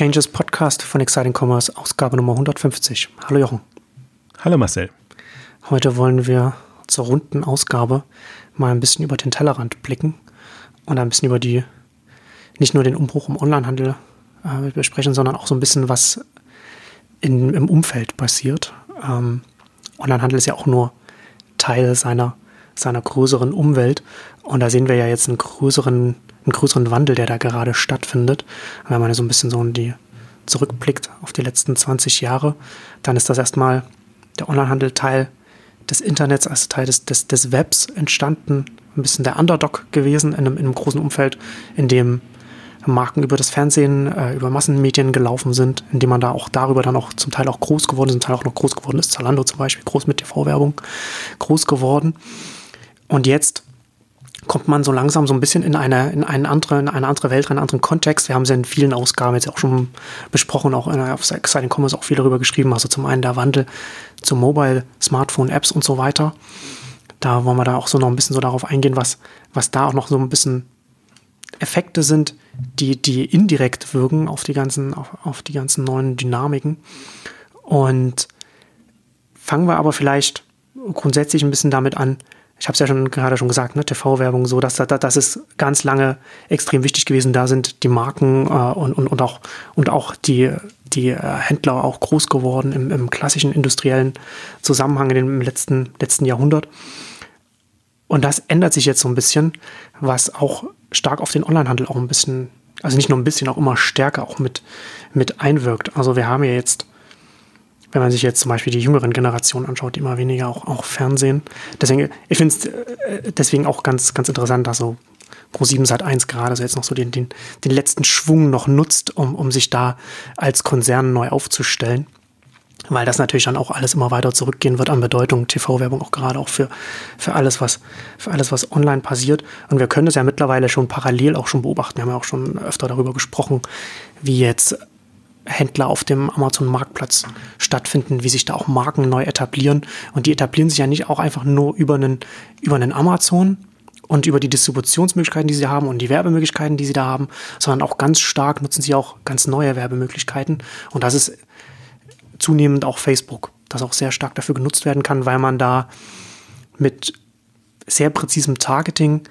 Exchanges Podcast von Exciting Commerce, Ausgabe Nummer 150. Hallo Jochen. Hallo Marcel. Heute wollen wir zur runden Ausgabe mal ein bisschen über den Tellerrand blicken und ein bisschen über die, nicht nur den Umbruch im Onlinehandel äh, besprechen, sondern auch so ein bisschen, was in, im Umfeld passiert. Ähm, Onlinehandel ist ja auch nur Teil seiner, seiner größeren Umwelt und da sehen wir ja jetzt einen größeren einen größeren Wandel, der da gerade stattfindet. Wenn man so ein bisschen so in die zurückblickt auf die letzten 20 Jahre, dann ist das erstmal der Onlinehandel Teil des Internets, also Teil des, des, des Webs entstanden, ein bisschen der Underdog gewesen in einem, in einem großen Umfeld, in dem Marken über das Fernsehen, äh, über Massenmedien gelaufen sind, in dem man da auch darüber dann auch zum Teil auch groß geworden ist, zum Teil auch noch groß geworden ist. Zalando zum Beispiel, groß mit TV-Werbung, groß geworden. Und jetzt kommt man so langsam so ein bisschen in eine, in eine andere, in eine andere Welt, in einen anderen Kontext. Wir haben es in vielen Ausgaben jetzt auch schon besprochen, auch in, auf Exciting Commerce auch viel darüber geschrieben. Also zum einen der Wandel zu Mobile, Smartphone, Apps und so weiter. Da wollen wir da auch so noch ein bisschen so darauf eingehen, was, was da auch noch so ein bisschen Effekte sind, die, die indirekt wirken auf die ganzen, auf, auf die ganzen neuen Dynamiken. Und fangen wir aber vielleicht grundsätzlich ein bisschen damit an, ich habe es ja schon gerade schon gesagt, ne, TV-Werbung, so, dass das ist ganz lange extrem wichtig gewesen. Da sind die Marken äh, und, und, und auch, und auch die, die äh, Händler auch groß geworden im, im klassischen industriellen Zusammenhang in dem letzten, letzten Jahrhundert. Und das ändert sich jetzt so ein bisschen, was auch stark auf den Onlinehandel auch ein bisschen, also nicht nur ein bisschen, auch immer stärker auch mit, mit einwirkt. Also wir haben ja jetzt wenn man sich jetzt zum Beispiel die jüngeren Generationen anschaut, die immer weniger auch, auch Fernsehen. Deswegen, ich finde es äh, deswegen auch ganz, ganz interessant, dass so Pro7 Sat 1 gerade so jetzt noch so den, den, den letzten Schwung noch nutzt, um, um sich da als Konzern neu aufzustellen. Weil das natürlich dann auch alles immer weiter zurückgehen wird an Bedeutung, TV-Werbung auch gerade auch für, für alles, was, für alles, was online passiert. Und wir können das ja mittlerweile schon parallel auch schon beobachten. Wir haben ja auch schon öfter darüber gesprochen, wie jetzt Händler auf dem Amazon-Marktplatz stattfinden, wie sich da auch Marken neu etablieren. Und die etablieren sich ja nicht auch einfach nur über einen, über einen Amazon und über die Distributionsmöglichkeiten, die sie haben und die Werbemöglichkeiten, die sie da haben, sondern auch ganz stark nutzen sie auch ganz neue Werbemöglichkeiten. Und das ist zunehmend auch Facebook, das auch sehr stark dafür genutzt werden kann, weil man da mit sehr präzisem Targeting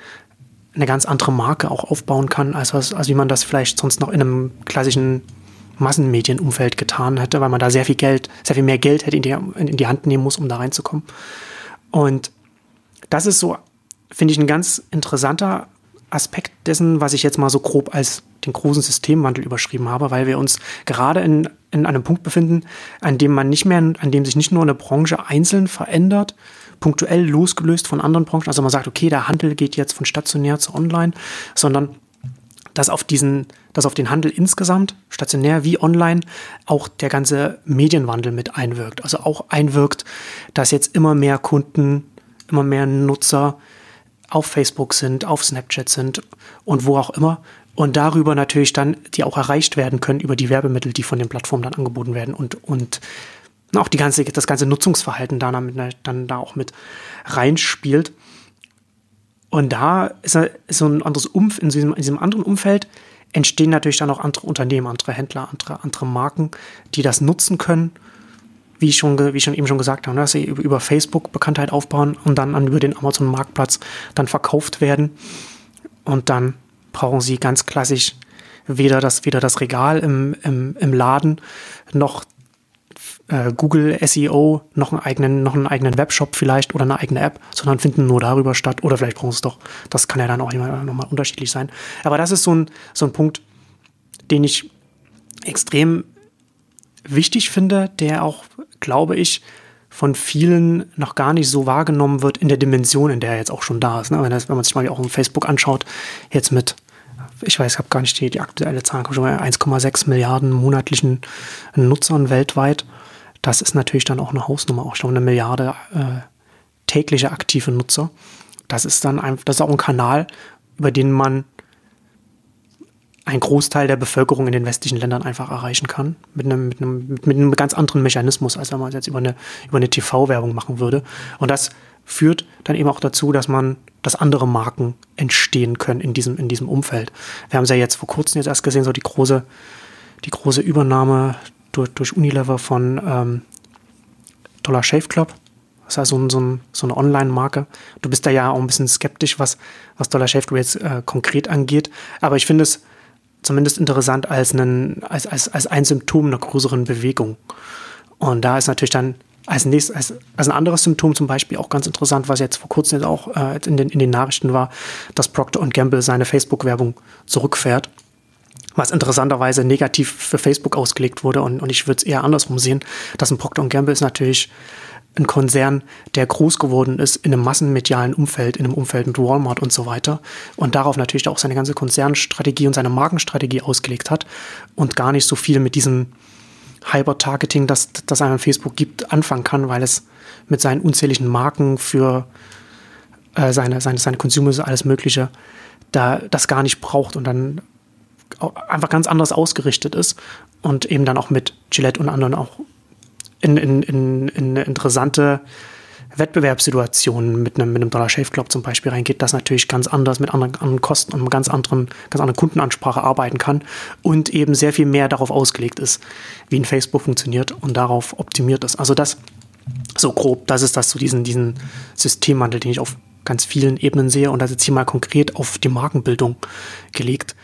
eine ganz andere Marke auch aufbauen kann, als, was, als wie man das vielleicht sonst noch in einem klassischen Massenmedienumfeld getan hätte, weil man da sehr viel Geld, sehr viel mehr Geld hätte in die, in die Hand nehmen muss, um da reinzukommen. Und das ist so, finde ich, ein ganz interessanter Aspekt dessen, was ich jetzt mal so grob als den großen Systemwandel überschrieben habe, weil wir uns gerade in, in einem Punkt befinden, an dem man nicht mehr, an dem sich nicht nur eine Branche einzeln verändert, punktuell losgelöst von anderen Branchen, also man sagt, okay, der Handel geht jetzt von stationär zu online, sondern dass auf diesen, dass auf den Handel insgesamt, stationär wie online, auch der ganze Medienwandel mit einwirkt. Also auch einwirkt, dass jetzt immer mehr Kunden, immer mehr Nutzer auf Facebook sind, auf Snapchat sind und wo auch immer. Und darüber natürlich dann, die auch erreicht werden können über die Werbemittel, die von den Plattformen dann angeboten werden und, und auch die ganze, das ganze Nutzungsverhalten dann, dann da auch mit reinspielt. Und da ist, so ein anderes Umfeld, in diesem, in diesem anderen Umfeld entstehen natürlich dann auch andere Unternehmen, andere Händler, andere, andere Marken, die das nutzen können, wie ich schon, wie ich schon eben schon gesagt habe, ne, dass sie über Facebook Bekanntheit aufbauen und dann über den Amazon-Marktplatz dann verkauft werden. Und dann brauchen sie ganz klassisch weder das, weder das Regal im, im, im Laden noch äh, Google SEO noch einen eigenen, noch einen eigenen Webshop vielleicht oder eine eigene App, sondern finden nur darüber statt. Oder vielleicht brauchen sie es doch. Das kann ja dann auch immer nochmal unterschiedlich sein. Aber das ist so ein, so ein Punkt, den ich extrem wichtig finde, der auch, glaube ich, von vielen noch gar nicht so wahrgenommen wird in der Dimension, in der er jetzt auch schon da ist. Ne? Wenn, das, wenn man sich mal auch auf Facebook anschaut, jetzt mit, ich weiß, ich habe gar nicht die, die aktuelle Zahl, schon mal 1,6 Milliarden monatlichen Nutzern weltweit das ist natürlich dann auch eine Hausnummer, auch schon eine Milliarde äh, tägliche aktive Nutzer. Das ist dann einfach, das ist auch ein Kanal, über den man einen Großteil der Bevölkerung in den westlichen Ländern einfach erreichen kann. Mit einem, mit einem, mit einem ganz anderen Mechanismus, als wenn man es jetzt über eine, über eine TV-Werbung machen würde. Und das führt dann eben auch dazu, dass man, dass andere Marken entstehen können in diesem, in diesem Umfeld. Wir haben es ja jetzt vor kurzem jetzt erst gesehen, so die große, die große Übernahme durch, durch Unilever von ähm, Dollar Shave Club. Das ist ja so, ein, so, ein, so eine Online-Marke. Du bist da ja auch ein bisschen skeptisch, was, was Dollar Shave Club jetzt äh, konkret angeht. Aber ich finde es zumindest interessant als, einen, als, als, als ein Symptom einer größeren Bewegung. Und da ist natürlich dann als, nächstes, als, als ein anderes Symptom zum Beispiel auch ganz interessant, was jetzt vor kurzem jetzt auch äh, in, den, in den Nachrichten war, dass Procter Gamble seine Facebook-Werbung zurückfährt. Was interessanterweise negativ für Facebook ausgelegt wurde. Und, und ich würde es eher andersrum sehen, dass ein Procter Gamble ist natürlich ein Konzern, der groß geworden ist in einem massenmedialen Umfeld, in einem Umfeld mit Walmart und so weiter und darauf natürlich auch seine ganze Konzernstrategie und seine Markenstrategie ausgelegt hat und gar nicht so viel mit diesem Hyper-Targeting, das, das einem Facebook gibt, anfangen kann, weil es mit seinen unzähligen Marken für äh, seine, seine, seine Consumers, alles Mögliche, da das gar nicht braucht und dann einfach ganz anders ausgerichtet ist und eben dann auch mit Gillette und anderen auch in, in, in, in interessante Wettbewerbssituation mit einem, mit einem Dollar Shave Club zum Beispiel reingeht, das natürlich ganz anders mit anderen, anderen Kosten und ganz anderen, ganz anderen Kundenansprache arbeiten kann und eben sehr viel mehr darauf ausgelegt ist, wie ein Facebook funktioniert und darauf optimiert ist. Also das so grob, das ist das zu so diesen, diesen Systemwandel, den ich auf ganz vielen Ebenen sehe und das jetzt hier mal konkret auf die Markenbildung gelegt.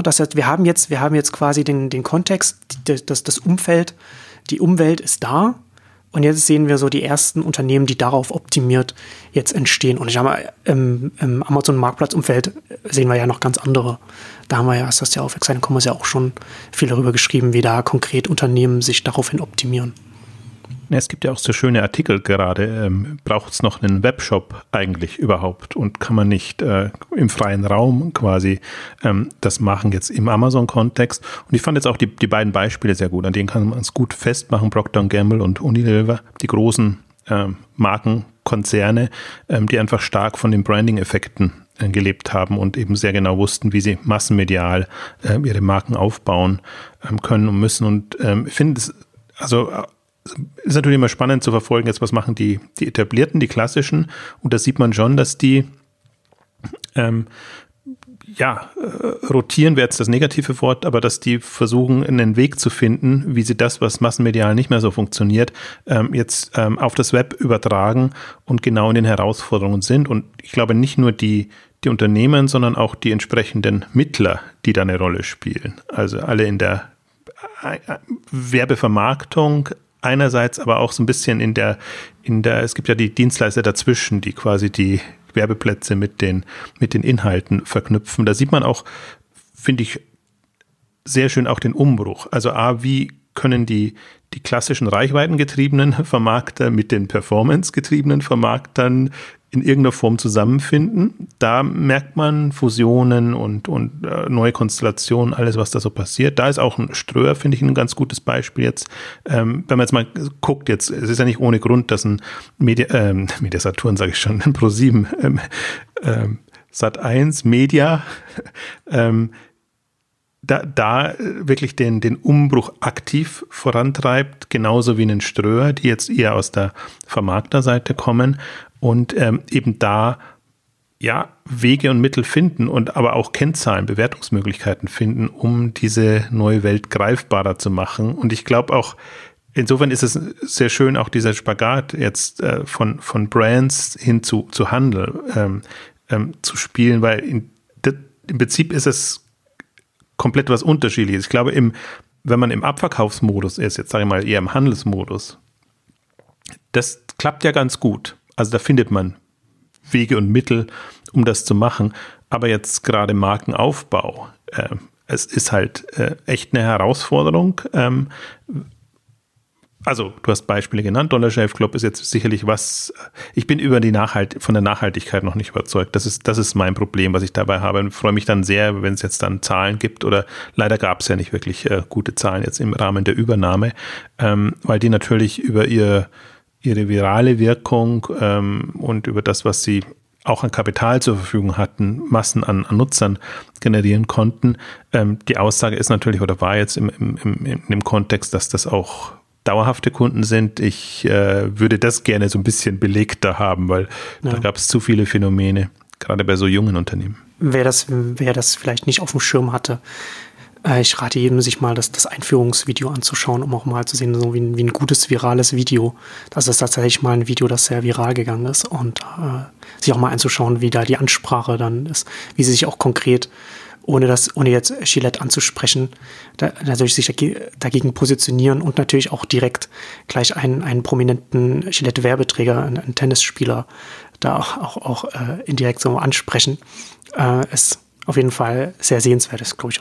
Das heißt, wir haben jetzt, wir haben jetzt quasi den, den Kontext, das, das Umfeld, die Umwelt ist da, und jetzt sehen wir so die ersten Unternehmen, die darauf optimiert jetzt entstehen. Und ich habe im, im Amazon-Marktplatzumfeld sehen wir ja noch ganz andere. Da haben wir ja, ist das ja auf Exciting Commerce ja auch schon viel darüber geschrieben, wie da konkret Unternehmen sich daraufhin optimieren. Es gibt ja auch so schöne Artikel gerade. Ähm, Braucht es noch einen Webshop eigentlich überhaupt? Und kann man nicht äh, im freien Raum quasi ähm, das machen, jetzt im Amazon-Kontext? Und ich fand jetzt auch die, die beiden Beispiele sehr gut. An denen kann man es gut festmachen. Procter Gamble und Unilever, die großen ähm, Markenkonzerne, ähm, die einfach stark von den Branding-Effekten äh, gelebt haben und eben sehr genau wussten, wie sie massenmedial äh, ihre Marken aufbauen ähm, können und müssen. Und ähm, ich finde es, also ist natürlich immer spannend zu verfolgen, jetzt was machen die, die etablierten, die klassischen. Und da sieht man schon, dass die ähm, ja, äh, rotieren wäre jetzt das negative Wort, aber dass die versuchen, einen Weg zu finden, wie sie das, was massenmedial nicht mehr so funktioniert, ähm, jetzt ähm, auf das Web übertragen und genau in den Herausforderungen sind. Und ich glaube nicht nur die, die Unternehmen, sondern auch die entsprechenden Mittler, die da eine Rolle spielen. Also alle in der äh, äh, Werbevermarktung, einerseits aber auch so ein bisschen in der, in der, es gibt ja die Dienstleister dazwischen, die quasi die Werbeplätze mit den, mit den Inhalten verknüpfen. Da sieht man auch, finde ich, sehr schön auch den Umbruch. Also A, wie können die, die klassischen reichweitengetriebenen Vermarkter mit den performancegetriebenen Vermarktern in irgendeiner Form zusammenfinden. Da merkt man Fusionen und, und äh, neue Konstellationen, alles, was da so passiert. Da ist auch ein Ströer, finde ich, ein ganz gutes Beispiel jetzt. Ähm, wenn man jetzt mal guckt, jetzt, es ist ja nicht ohne Grund, dass ein Media, ähm, Media Saturn, sage ich schon, ein Pro7, ähm, ähm, Sat 1, Media, ähm, da, da wirklich den, den Umbruch aktiv vorantreibt, genauso wie einen Ströer, die jetzt eher aus der Vermarkterseite kommen und ähm, eben da ja Wege und Mittel finden und aber auch Kennzahlen, Bewertungsmöglichkeiten finden, um diese neue Welt greifbarer zu machen. Und ich glaube auch, insofern ist es sehr schön, auch dieser Spagat jetzt äh, von, von Brands hin zu, zu Handel ähm, ähm, zu spielen, weil in, im Prinzip ist es komplett was Unterschiedliches. Ich glaube, im, wenn man im Abverkaufsmodus ist, jetzt sage ich mal eher im Handelsmodus, das klappt ja ganz gut. Also da findet man Wege und Mittel, um das zu machen. Aber jetzt gerade Markenaufbau, äh, es ist halt äh, echt eine Herausforderung. Ähm, also, du hast Beispiele genannt. Dollar Shave Club ist jetzt sicherlich was. Ich bin über die Nachhalt von der Nachhaltigkeit noch nicht überzeugt. Das ist, das ist mein Problem, was ich dabei habe. Ich freue mich dann sehr, wenn es jetzt dann Zahlen gibt oder leider gab es ja nicht wirklich äh, gute Zahlen jetzt im Rahmen der Übernahme, ähm, weil die natürlich über ihr ihre virale Wirkung ähm, und über das, was sie auch an Kapital zur Verfügung hatten, Massen an, an Nutzern generieren konnten. Ähm, die Aussage ist natürlich oder war jetzt im, im, im, in dem Kontext, dass das auch dauerhafte Kunden sind. Ich äh, würde das gerne so ein bisschen belegter haben, weil ja. da gab es zu viele Phänomene, gerade bei so jungen Unternehmen. Wer das, wer das vielleicht nicht auf dem Schirm hatte, ich rate jedem, sich mal das, das Einführungsvideo anzuschauen, um auch mal zu sehen, so wie ein, wie ein gutes virales Video. Das ist tatsächlich mal ein Video, das sehr viral gegangen ist und äh, sich auch mal anzuschauen, wie da die Ansprache dann ist, wie sie sich auch konkret ohne das, ohne jetzt Gillette anzusprechen, da, natürlich sich dagegen positionieren und natürlich auch direkt gleich einen, einen prominenten Gillette-Werbeträger, einen, einen, Tennisspieler, da auch, auch, auch äh, indirekt so ansprechen. Äh, ist auf jeden Fall sehr sehenswert, ist, glaube ich,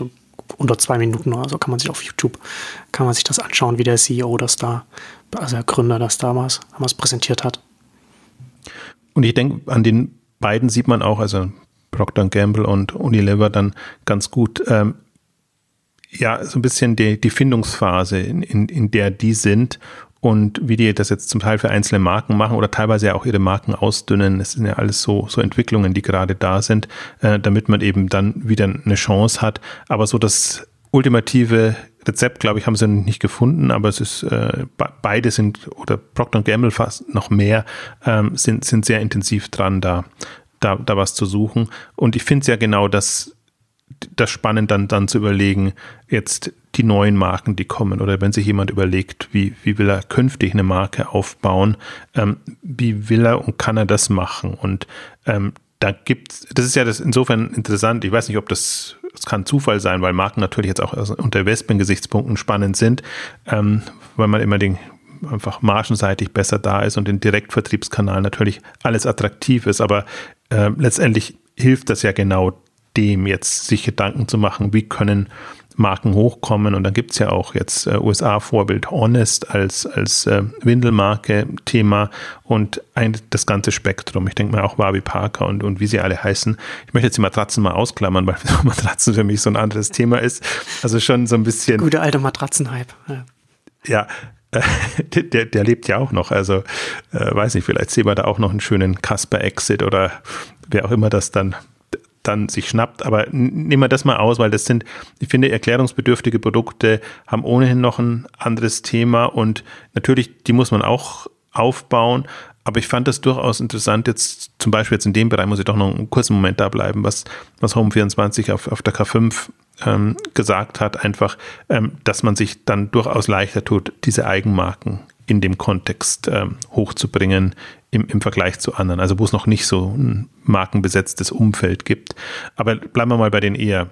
unter zwei Minuten oder so kann man sich auf YouTube, kann man sich das anschauen, wie der CEO das da, also der Gründer das damals, damals präsentiert hat. Und ich denke, an den beiden sieht man auch, also Procter Gamble und Unilever dann ganz gut, ähm, ja, so ein bisschen die, die Findungsphase, in, in, in der die sind und wie die das jetzt zum Teil für einzelne Marken machen oder teilweise ja auch ihre Marken ausdünnen. Das sind ja alles so, so Entwicklungen, die gerade da sind, äh, damit man eben dann wieder eine Chance hat. Aber so das ultimative Rezept, glaube ich, haben sie nicht gefunden, aber es ist äh, beide sind oder Procter Gamble fast noch mehr ähm, sind sind sehr intensiv dran, da da da was zu suchen. Und ich finde es ja genau das das spannend dann, dann zu überlegen, jetzt die neuen Marken, die kommen, oder wenn sich jemand überlegt, wie, wie will er künftig eine Marke aufbauen, ähm, wie will er und kann er das machen? Und ähm, da gibt das ist ja das insofern interessant, ich weiß nicht, ob das, das kann Zufall sein, weil Marken natürlich jetzt auch unter Investment-Gesichtspunkten spannend sind, ähm, weil man immer den einfach margenseitig besser da ist und den Direktvertriebskanal natürlich alles attraktiv ist, aber äh, letztendlich hilft das ja genau dem jetzt sich Gedanken zu machen, wie können Marken hochkommen. Und dann gibt es ja auch jetzt äh, USA-Vorbild Honest als, als äh, Windelmarke-Thema und ein, das ganze Spektrum. Ich denke mal auch Barbie Parker und, und wie sie alle heißen. Ich möchte jetzt die Matratzen mal ausklammern, weil Matratzen für mich so ein anderes Thema ist. Also schon so ein bisschen. Gute alte Matratzenhype. Ja. ja der, der lebt ja auch noch. Also äh, weiß nicht, vielleicht sehen wir da auch noch einen schönen Casper-Exit oder wer auch immer das dann dann sich schnappt. Aber nehmen wir das mal aus, weil das sind, ich finde, erklärungsbedürftige Produkte haben ohnehin noch ein anderes Thema und natürlich, die muss man auch aufbauen. Aber ich fand das durchaus interessant, jetzt zum Beispiel jetzt in dem Bereich muss ich doch noch einen kurzen Moment da bleiben, was, was Home24 auf, auf der K5 ähm, gesagt hat, einfach, ähm, dass man sich dann durchaus leichter tut, diese Eigenmarken in dem Kontext ähm, hochzubringen im, im Vergleich zu anderen. Also wo es noch nicht so ein markenbesetztes Umfeld gibt. Aber bleiben wir mal bei den eher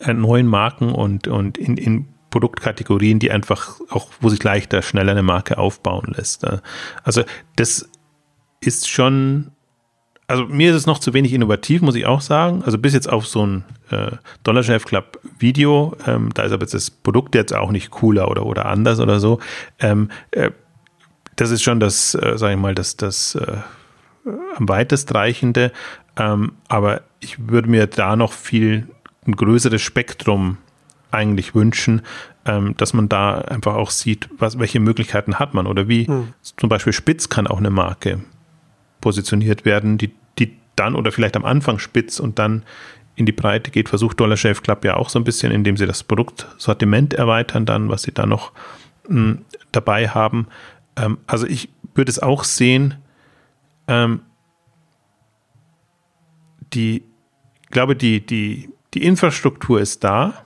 äh, neuen Marken und, und in, in Produktkategorien, die einfach auch, wo sich leichter, schneller eine Marke aufbauen lässt. Also das ist schon also mir ist es noch zu wenig innovativ, muss ich auch sagen. Also bis jetzt auf so ein äh, Dollar Chef Club Video, ähm, da ist aber jetzt das Produkt jetzt auch nicht cooler oder, oder anders oder so. Ähm, äh, das ist schon das, äh, sage ich mal, das, das äh, am weitest reichende. Ähm, aber ich würde mir da noch viel ein größeres Spektrum eigentlich wünschen, ähm, dass man da einfach auch sieht, was, welche Möglichkeiten hat man oder wie hm. zum Beispiel Spitz kann auch eine Marke positioniert werden, die, die dann oder vielleicht am Anfang spitz und dann in die Breite geht, versucht Dollar Shave Club ja auch so ein bisschen, indem sie das Produktsortiment erweitern, dann, was sie da noch mh, hm, dabei haben. Ähm, also ich würde es auch sehen, ähm, die, glaube, die, die, die Infrastruktur ist da.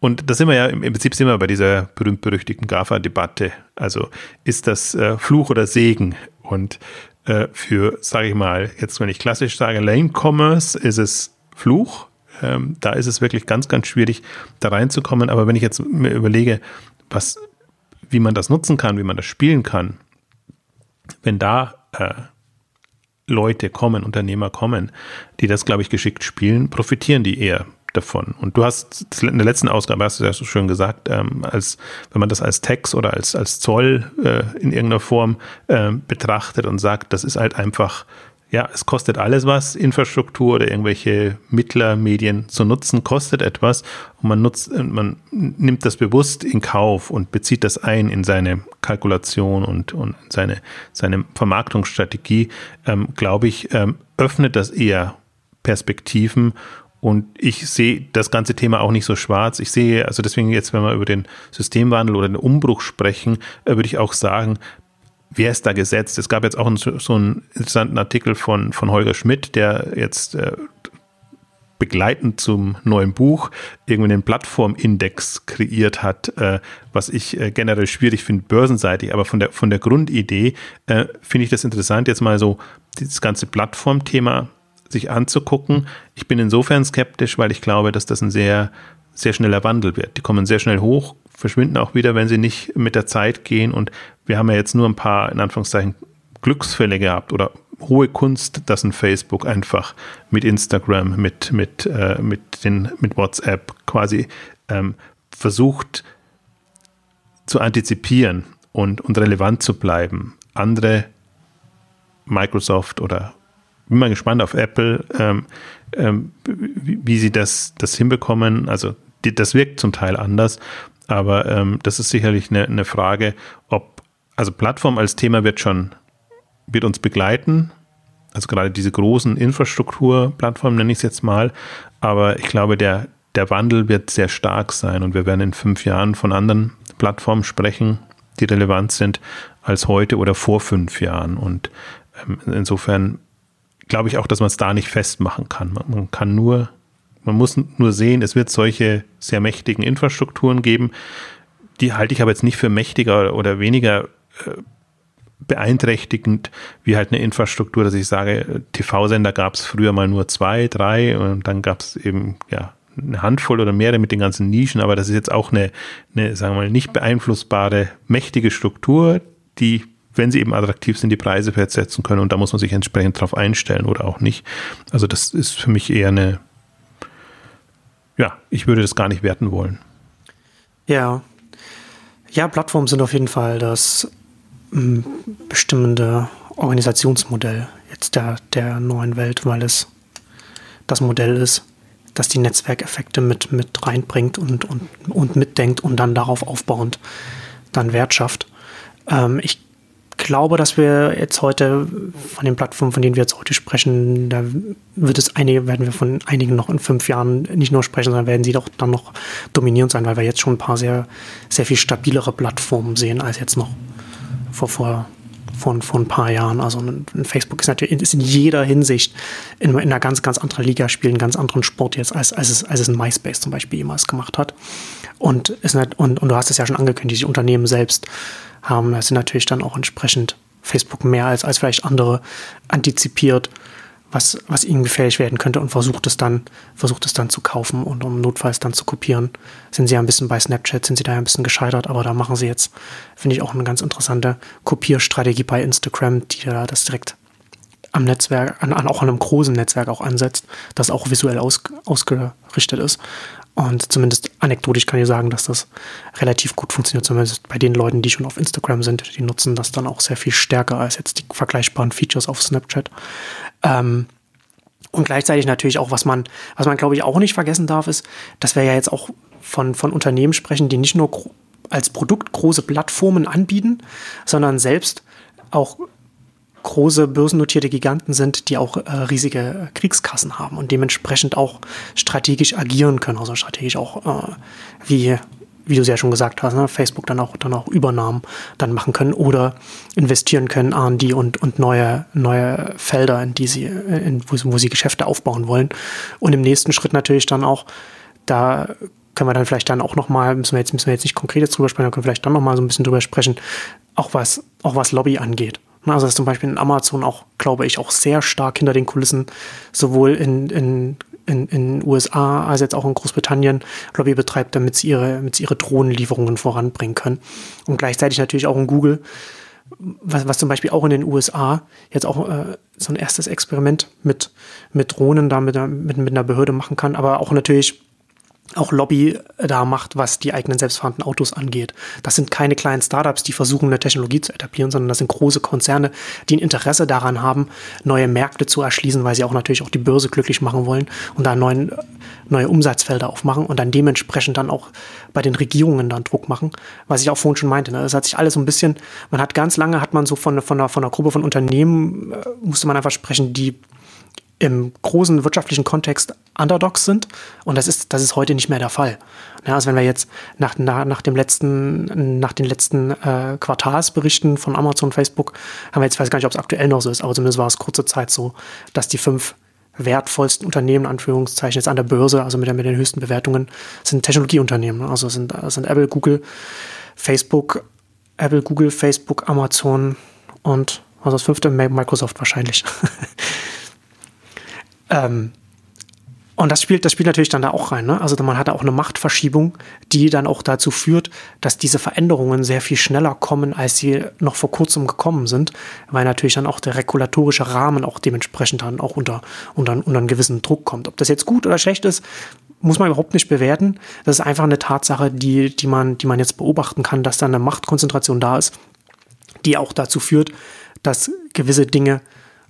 Und da sind wir ja, im Prinzip sind wir bei dieser berühmt-berüchtigten GAFA-Debatte. Also ist das äh, Fluch oder Segen? Und äh, für, sage ich mal, jetzt wenn ich klassisch sage, Lane Commerce ist es Fluch. Ähm, da ist es wirklich ganz, ganz schwierig, da reinzukommen. Aber wenn ich jetzt mir überlege, was, wie man das nutzen kann, wie man das spielen kann, wenn da äh, Leute kommen, Unternehmer kommen, die das, glaube ich, geschickt spielen, profitieren die eher davon. Und du hast in der letzten Ausgabe hast du ja so schön gesagt, ähm, als wenn man das als Tax oder als, als Zoll äh, in irgendeiner Form äh, betrachtet und sagt, das ist halt einfach, ja, es kostet alles was, Infrastruktur oder irgendwelche Mittlermedien zu nutzen, kostet etwas und man nutzt, man nimmt das bewusst in Kauf und bezieht das ein in seine Kalkulation und, und seine, seine Vermarktungsstrategie, ähm, glaube ich, ähm, öffnet das eher Perspektiven und ich sehe das ganze Thema auch nicht so schwarz. Ich sehe, also deswegen jetzt, wenn wir über den Systemwandel oder den Umbruch sprechen, äh, würde ich auch sagen, wer ist da gesetzt? Es gab jetzt auch einen, so einen interessanten Artikel von, von Holger Schmidt, der jetzt äh, begleitend zum neuen Buch irgendwie einen Plattformindex kreiert hat, äh, was ich äh, generell schwierig finde, börsenseitig, aber von der, von der Grundidee äh, finde ich das interessant, jetzt mal so dieses ganze Plattformthema sich anzugucken. Ich bin insofern skeptisch, weil ich glaube, dass das ein sehr, sehr schneller Wandel wird. Die kommen sehr schnell hoch, verschwinden auch wieder, wenn sie nicht mit der Zeit gehen. Und wir haben ja jetzt nur ein paar, in Anführungszeichen, Glücksfälle gehabt oder hohe Kunst, dass ein Facebook einfach mit Instagram, mit, mit, äh, mit, den, mit WhatsApp quasi ähm, versucht zu antizipieren und, und relevant zu bleiben. Andere, Microsoft oder bin mal gespannt auf Apple, ähm, ähm, wie, wie, sie das, das hinbekommen. Also die, das wirkt zum Teil anders, aber ähm, das ist sicherlich eine, eine Frage, ob, also Plattform als Thema wird schon wird uns begleiten. Also gerade diese großen Infrastrukturplattformen nenne ich es jetzt mal. Aber ich glaube, der, der Wandel wird sehr stark sein und wir werden in fünf Jahren von anderen Plattformen sprechen, die relevant sind, als heute oder vor fünf Jahren. Und ähm, insofern glaube ich auch, dass man es da nicht festmachen kann. Man, man, kann nur, man muss nur sehen, es wird solche sehr mächtigen Infrastrukturen geben. Die halte ich aber jetzt nicht für mächtiger oder weniger beeinträchtigend wie halt eine Infrastruktur, dass ich sage, TV-Sender gab es früher mal nur zwei, drei und dann gab es eben ja eine Handvoll oder mehrere mit den ganzen Nischen, aber das ist jetzt auch eine, eine, sagen wir mal, nicht beeinflussbare, mächtige Struktur, die, wenn sie eben attraktiv sind, die Preise festsetzen können und da muss man sich entsprechend drauf einstellen oder auch nicht. Also das ist für mich eher eine, ja, ich würde das gar nicht werten wollen. Ja. Ja, Plattformen sind auf jeden Fall das bestimmende Organisationsmodell jetzt der, der neuen Welt, weil es das Modell ist, das die Netzwerkeffekte mit, mit reinbringt und, und, und mitdenkt und dann darauf aufbauend dann Wert schafft. Ähm, ich glaube, dass wir jetzt heute von den Plattformen, von denen wir jetzt heute sprechen, da wird es einige, werden wir von einigen noch in fünf Jahren nicht nur sprechen, sondern werden sie doch dann noch dominierend sein, weil wir jetzt schon ein paar sehr, sehr viel stabilere Plattformen sehen als jetzt noch vor, vor, vor, vor ein paar Jahren. Also Facebook ist natürlich ist in jeder Hinsicht in, in, einer ganz, ganz anderen Liga, spielt einen ganz anderen Sport jetzt, als, als, es, als es ein MySpace zum Beispiel jemals gemacht hat. Und, ist nicht, und, und du hast es ja schon angekündigt, die Unternehmen selbst haben, sind natürlich dann auch entsprechend Facebook mehr als, als vielleicht andere antizipiert was, was ihnen gefährlich werden könnte und versucht es dann, versucht es dann zu kaufen und um notfalls dann zu kopieren. Sind sie ja ein bisschen bei Snapchat, sind sie da ein bisschen gescheitert, aber da machen sie jetzt, finde ich, auch eine ganz interessante Kopierstrategie bei Instagram, die da das direkt am Netzwerk, an, an auch an einem großen Netzwerk auch ansetzt, das auch visuell aus, ausgerichtet ist. Und zumindest anekdotisch kann ich sagen, dass das relativ gut funktioniert, zumindest bei den Leuten, die schon auf Instagram sind. Die nutzen das dann auch sehr viel stärker als jetzt die vergleichbaren Features auf Snapchat. Ähm, und gleichzeitig natürlich auch, was man, was man glaube ich auch nicht vergessen darf, ist, dass wir ja jetzt auch von, von Unternehmen sprechen, die nicht nur als Produkt große Plattformen anbieten, sondern selbst auch große börsennotierte Giganten sind, die auch äh, riesige Kriegskassen haben und dementsprechend auch strategisch agieren können, also strategisch auch äh, wie wie du es ja schon gesagt hast, ne, Facebook dann auch, dann auch Übernahmen dann machen können oder investieren können, R&D und, und neue, neue Felder, in die sie, in, wo, wo sie Geschäfte aufbauen wollen. Und im nächsten Schritt natürlich dann auch, da können wir dann vielleicht dann auch nochmal, müssen wir jetzt, müssen wir jetzt nicht konkret jetzt drüber sprechen, da können wir vielleicht dann nochmal so ein bisschen drüber sprechen, auch was, auch was Lobby angeht. Also dass zum Beispiel in Amazon auch, glaube ich, auch sehr stark hinter den Kulissen sowohl in, in in den USA als jetzt auch in Großbritannien Lobby betreibt, damit sie ihre, damit sie ihre Drohnenlieferungen voranbringen können. Und gleichzeitig natürlich auch in Google, was, was zum Beispiel auch in den USA jetzt auch äh, so ein erstes Experiment mit, mit Drohnen da mit, mit, mit einer Behörde machen kann, aber auch natürlich auch Lobby da macht, was die eigenen selbstfahrenden Autos angeht. Das sind keine kleinen Startups, die versuchen, eine Technologie zu etablieren, sondern das sind große Konzerne, die ein Interesse daran haben, neue Märkte zu erschließen, weil sie auch natürlich auch die Börse glücklich machen wollen und da neuen, neue Umsatzfelder aufmachen und dann dementsprechend dann auch bei den Regierungen dann Druck machen, was ich auch vorhin schon meinte. Ne? Das hat sich alles so ein bisschen, man hat ganz lange, hat man so von, von, einer, von einer Gruppe von Unternehmen, äh, musste man einfach sprechen, die im großen wirtschaftlichen Kontext Underdogs sind. Und das ist, das ist heute nicht mehr der Fall. Ja, also wenn wir jetzt nach, nach, nach dem letzten, nach den letzten äh, Quartalsberichten von Amazon und Facebook haben wir jetzt, weiß gar nicht, ob es aktuell noch so ist, aber zumindest war es kurze Zeit so, dass die fünf wertvollsten Unternehmen, Anführungszeichen, jetzt an der Börse, also mit, mit den höchsten Bewertungen, sind Technologieunternehmen. Also sind, sind Apple, Google, Facebook, Apple, Google, Facebook, Amazon und was das fünfte? Microsoft wahrscheinlich. ähm, und das spielt, das spielt natürlich dann da auch rein. Ne? Also man hat da auch eine Machtverschiebung, die dann auch dazu führt, dass diese Veränderungen sehr viel schneller kommen, als sie noch vor kurzem gekommen sind, weil natürlich dann auch der regulatorische Rahmen auch dementsprechend dann auch unter, unter, unter einen gewissen Druck kommt. Ob das jetzt gut oder schlecht ist, muss man überhaupt nicht bewerten. Das ist einfach eine Tatsache, die, die, man, die man jetzt beobachten kann, dass da eine Machtkonzentration da ist, die auch dazu führt, dass gewisse Dinge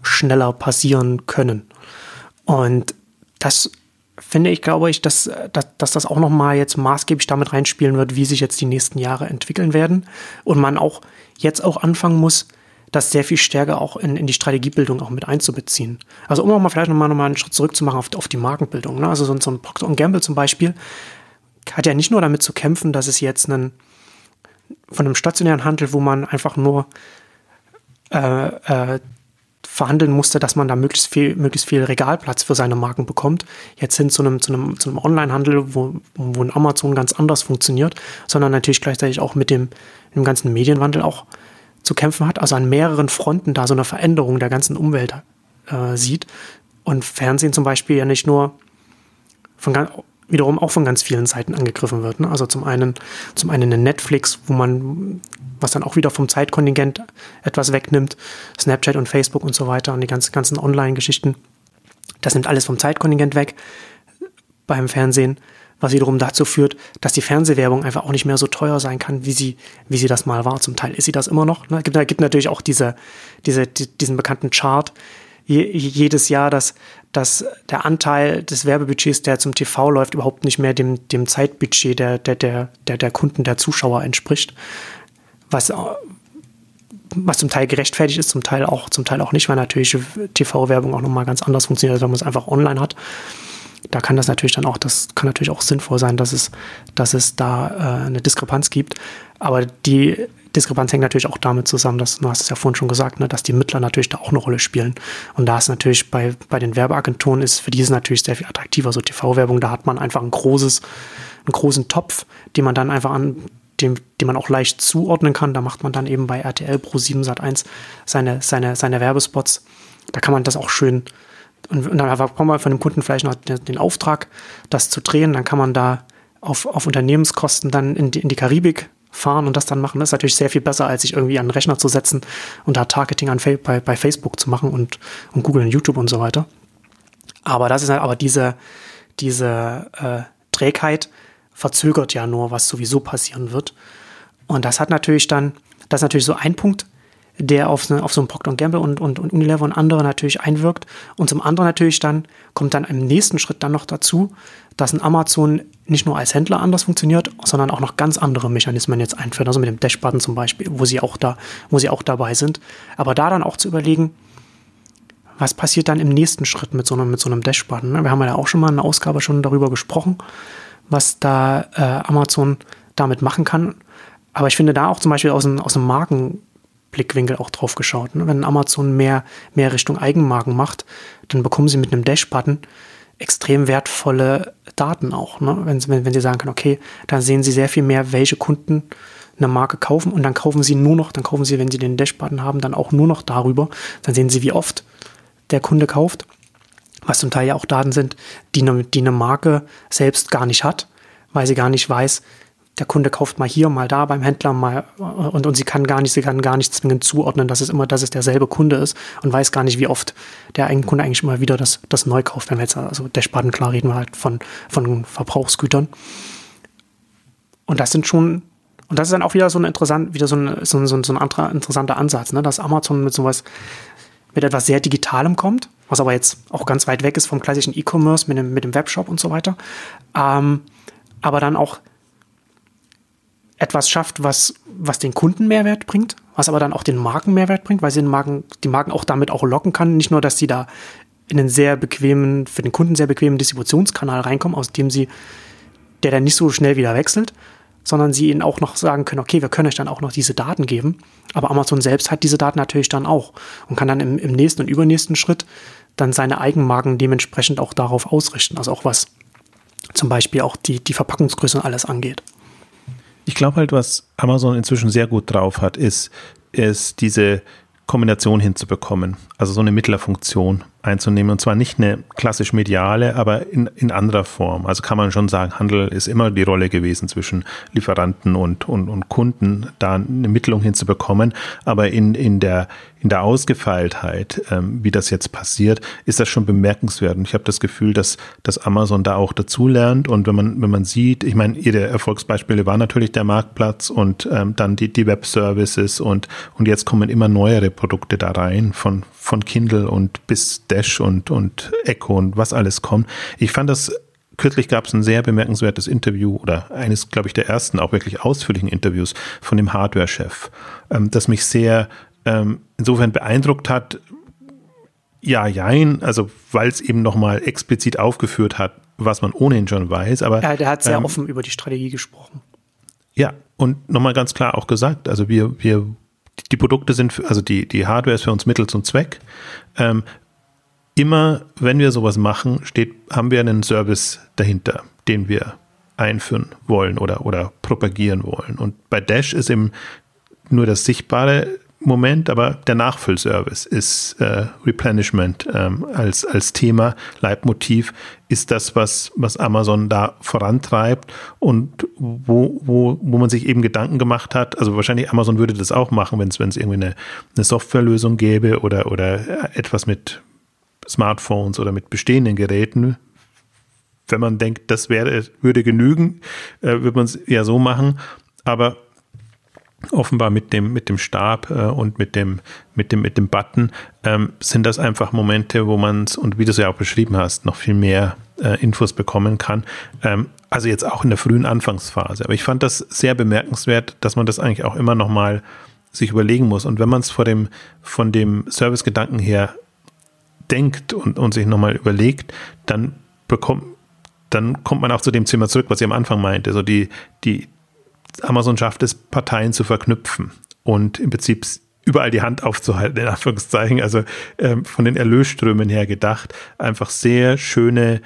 schneller passieren können. Und das finde ich, glaube ich, dass, dass, dass das auch nochmal jetzt maßgeblich damit reinspielen wird, wie sich jetzt die nächsten Jahre entwickeln werden. Und man auch jetzt auch anfangen muss, das sehr viel stärker auch in, in die Strategiebildung auch mit einzubeziehen. Also um auch mal vielleicht nochmal noch einen Schritt zurückzumachen auf, auf die Markenbildung. Ne? Also so, so ein Procter Gamble zum Beispiel hat ja nicht nur damit zu kämpfen, dass es jetzt einen, von einem stationären Handel, wo man einfach nur äh, äh, verhandeln musste, dass man da möglichst viel, möglichst viel Regalplatz für seine Marken bekommt, jetzt hin zu einem, zu einem, zu einem Online-Handel, wo, wo ein Amazon ganz anders funktioniert, sondern natürlich gleichzeitig auch mit dem, dem ganzen Medienwandel auch zu kämpfen hat, also an mehreren Fronten da so eine Veränderung der ganzen Umwelt äh, sieht. Und Fernsehen zum Beispiel ja nicht nur von wiederum auch von ganz vielen Seiten angegriffen wird. Ne? Also zum einen, zum einen eine Netflix, wo man, was dann auch wieder vom Zeitkontingent etwas wegnimmt, Snapchat und Facebook und so weiter und die ganzen, ganzen Online-Geschichten. Das nimmt alles vom Zeitkontingent weg beim Fernsehen, was wiederum dazu führt, dass die Fernsehwerbung einfach auch nicht mehr so teuer sein kann, wie sie, wie sie das mal war. Zum Teil ist sie das immer noch. Ne? Es gibt, gibt natürlich auch diese, diese, diesen bekannten Chart, je, jedes Jahr, dass, dass der Anteil des Werbebudgets, der zum TV läuft, überhaupt nicht mehr dem, dem Zeitbudget der, der, der, der, der Kunden, der Zuschauer entspricht. Was, was zum Teil gerechtfertigt ist, zum Teil auch, zum Teil auch nicht, weil natürlich TV-Werbung auch nochmal ganz anders funktioniert, als wenn man es einfach online hat. Da kann das natürlich dann auch, das kann natürlich auch sinnvoll sein, dass es, dass es da äh, eine Diskrepanz gibt. Aber die Diskrepanz hängt natürlich auch damit zusammen, dass, du hast es ja vorhin schon gesagt, ne, dass die Mittler natürlich da auch eine Rolle spielen. Und da ist natürlich bei, bei den Werbeagenturen ist für die ist natürlich sehr viel attraktiver, so TV-Werbung, da hat man einfach ein großes, einen großen Topf, den man dann einfach an, dem, den man auch leicht zuordnen kann. Da macht man dann eben bei RTL Pro 7 Sat 1 seine, seine, seine Werbespots. Da kann man das auch schön und, und dann bekommt man von dem Kunden vielleicht noch den, den, Auftrag, das zu drehen. Dann kann man da auf, auf Unternehmenskosten dann in die, in die Karibik fahren und das dann machen. Das ist natürlich sehr viel besser, als sich irgendwie an den Rechner zu setzen und da Targeting an, bei, bei Facebook zu machen und, und Google und YouTube und so weiter. Aber das ist halt, aber diese, diese äh, Trägheit verzögert ja nur, was sowieso passieren wird. Und das hat natürlich dann, das ist natürlich so ein Punkt, der auf, so, auf so einen Procter Gamble und, und, und Unilever und andere natürlich einwirkt. Und zum anderen natürlich dann kommt dann im nächsten Schritt dann noch dazu, dass ein Amazon nicht nur als Händler anders funktioniert, sondern auch noch ganz andere Mechanismen jetzt einführt, also mit dem Dash-Button zum Beispiel, wo sie auch da, wo sie auch dabei sind. Aber da dann auch zu überlegen, was passiert dann im nächsten Schritt mit so einem, mit so einem Dash-Button? Ne? Wir haben ja auch schon mal in einer Ausgabe schon darüber gesprochen, was da äh, Amazon damit machen kann. Aber ich finde da auch zum Beispiel aus einem, aus einem Markenblickwinkel auch drauf geschaut. Ne? Wenn Amazon mehr, mehr Richtung Eigenmarken macht, dann bekommen sie mit einem Dash-Button extrem wertvolle Daten auch. Ne? Wenn, wenn, wenn Sie sagen können, okay, dann sehen Sie sehr viel mehr, welche Kunden eine Marke kaufen und dann kaufen Sie nur noch, dann kaufen Sie, wenn Sie den Dashbutton haben, dann auch nur noch darüber. Dann sehen Sie, wie oft der Kunde kauft, was zum Teil ja auch Daten sind, die eine, die eine Marke selbst gar nicht hat, weil sie gar nicht weiß, der Kunde kauft mal hier, mal da beim Händler, mal und, und sie kann gar nicht, sie kann gar nicht zwingend zuordnen, dass es immer, dass es derselbe Kunde ist und weiß gar nicht, wie oft der eigene Kunde eigentlich immer wieder das, das neu kauft. Wenn wir jetzt, also der Spaten, klar reden wir halt von, von Verbrauchsgütern. Und das sind schon, und das ist dann auch wieder so ein interessant, wieder so ein, so ein, so ein, anderer interessanter Ansatz, ne? dass Amazon mit sowas, mit etwas sehr Digitalem kommt, was aber jetzt auch ganz weit weg ist vom klassischen E-Commerce mit dem, mit dem Webshop und so weiter. Ähm, aber dann auch etwas schafft, was, was den Kunden Mehrwert bringt, was aber dann auch den Marken Mehrwert bringt, weil sie den Marken, die Marken auch damit auch locken kann. Nicht nur, dass sie da in einen sehr bequemen, für den Kunden sehr bequemen Distributionskanal reinkommen, aus dem sie, der dann nicht so schnell wieder wechselt, sondern sie ihnen auch noch sagen können, okay, wir können euch dann auch noch diese Daten geben. Aber Amazon selbst hat diese Daten natürlich dann auch und kann dann im, im nächsten und übernächsten Schritt dann seine Eigenmarken dementsprechend auch darauf ausrichten. Also auch was zum Beispiel auch die, die Verpackungsgröße und alles angeht. Ich glaube halt, was Amazon inzwischen sehr gut drauf hat, ist, ist diese Kombination hinzubekommen. Also so eine Mittlerfunktion einzunehmen. Und zwar nicht eine klassisch mediale, aber in, in anderer Form. Also kann man schon sagen, Handel ist immer die Rolle gewesen zwischen Lieferanten und, und, und Kunden, da eine Mittlung hinzubekommen. Aber in, in, der, in der Ausgefeiltheit, ähm, wie das jetzt passiert, ist das schon bemerkenswert. Und ich habe das Gefühl, dass, dass Amazon da auch dazulernt. Und wenn man, wenn man sieht, ich meine, ihre Erfolgsbeispiele waren natürlich der Marktplatz und ähm, dann die, die Web-Services und, und jetzt kommen immer neuere Produkte da rein, von, von Kindle und bis Dash und, und Echo und was alles kommt. Ich fand das kürzlich gab es ein sehr bemerkenswertes Interview oder eines, glaube ich, der ersten auch wirklich ausführlichen Interviews von dem Hardware-Chef, ähm, das mich sehr ähm, insofern beeindruckt hat. Ja, jein, also weil es eben nochmal explizit aufgeführt hat, was man ohnehin schon weiß. Aber ja, der hat sehr ähm, offen über die Strategie gesprochen. Ja, und nochmal ganz klar auch gesagt, also wir, wir, die Produkte sind, also die, die Hardware ist für uns Mittel zum Zweck. Ähm, immer, wenn wir sowas machen, steht, haben wir einen Service dahinter, den wir einführen wollen oder, oder propagieren wollen. Und bei Dash ist eben nur das sichtbare Moment, aber der Nachfüllservice ist äh, Replenishment ähm, als, als Thema, Leitmotiv, ist das, was, was Amazon da vorantreibt und wo, wo, wo man sich eben Gedanken gemacht hat. Also wahrscheinlich Amazon würde das auch machen, wenn es irgendwie eine, eine Softwarelösung gäbe oder, oder etwas mit, Smartphones oder mit bestehenden Geräten. Wenn man denkt, das wäre, würde genügen, äh, würde man es eher so machen. Aber offenbar mit dem, mit dem Stab äh, und mit dem, mit dem, mit dem Button ähm, sind das einfach Momente, wo man es, und wie du es ja auch beschrieben hast, noch viel mehr äh, Infos bekommen kann. Ähm, also jetzt auch in der frühen Anfangsphase. Aber ich fand das sehr bemerkenswert, dass man das eigentlich auch immer noch mal sich überlegen muss. Und wenn man es vor dem, von dem Servicegedanken her denkt und, und sich nochmal überlegt, dann bekommt, dann kommt man auch zu dem Thema zurück, was ich am Anfang meinte. Also die, die Amazon schafft es, Parteien zu verknüpfen und im Prinzip überall die Hand aufzuhalten, in Anführungszeichen, also ähm, von den Erlösströmen her gedacht, einfach sehr schöne,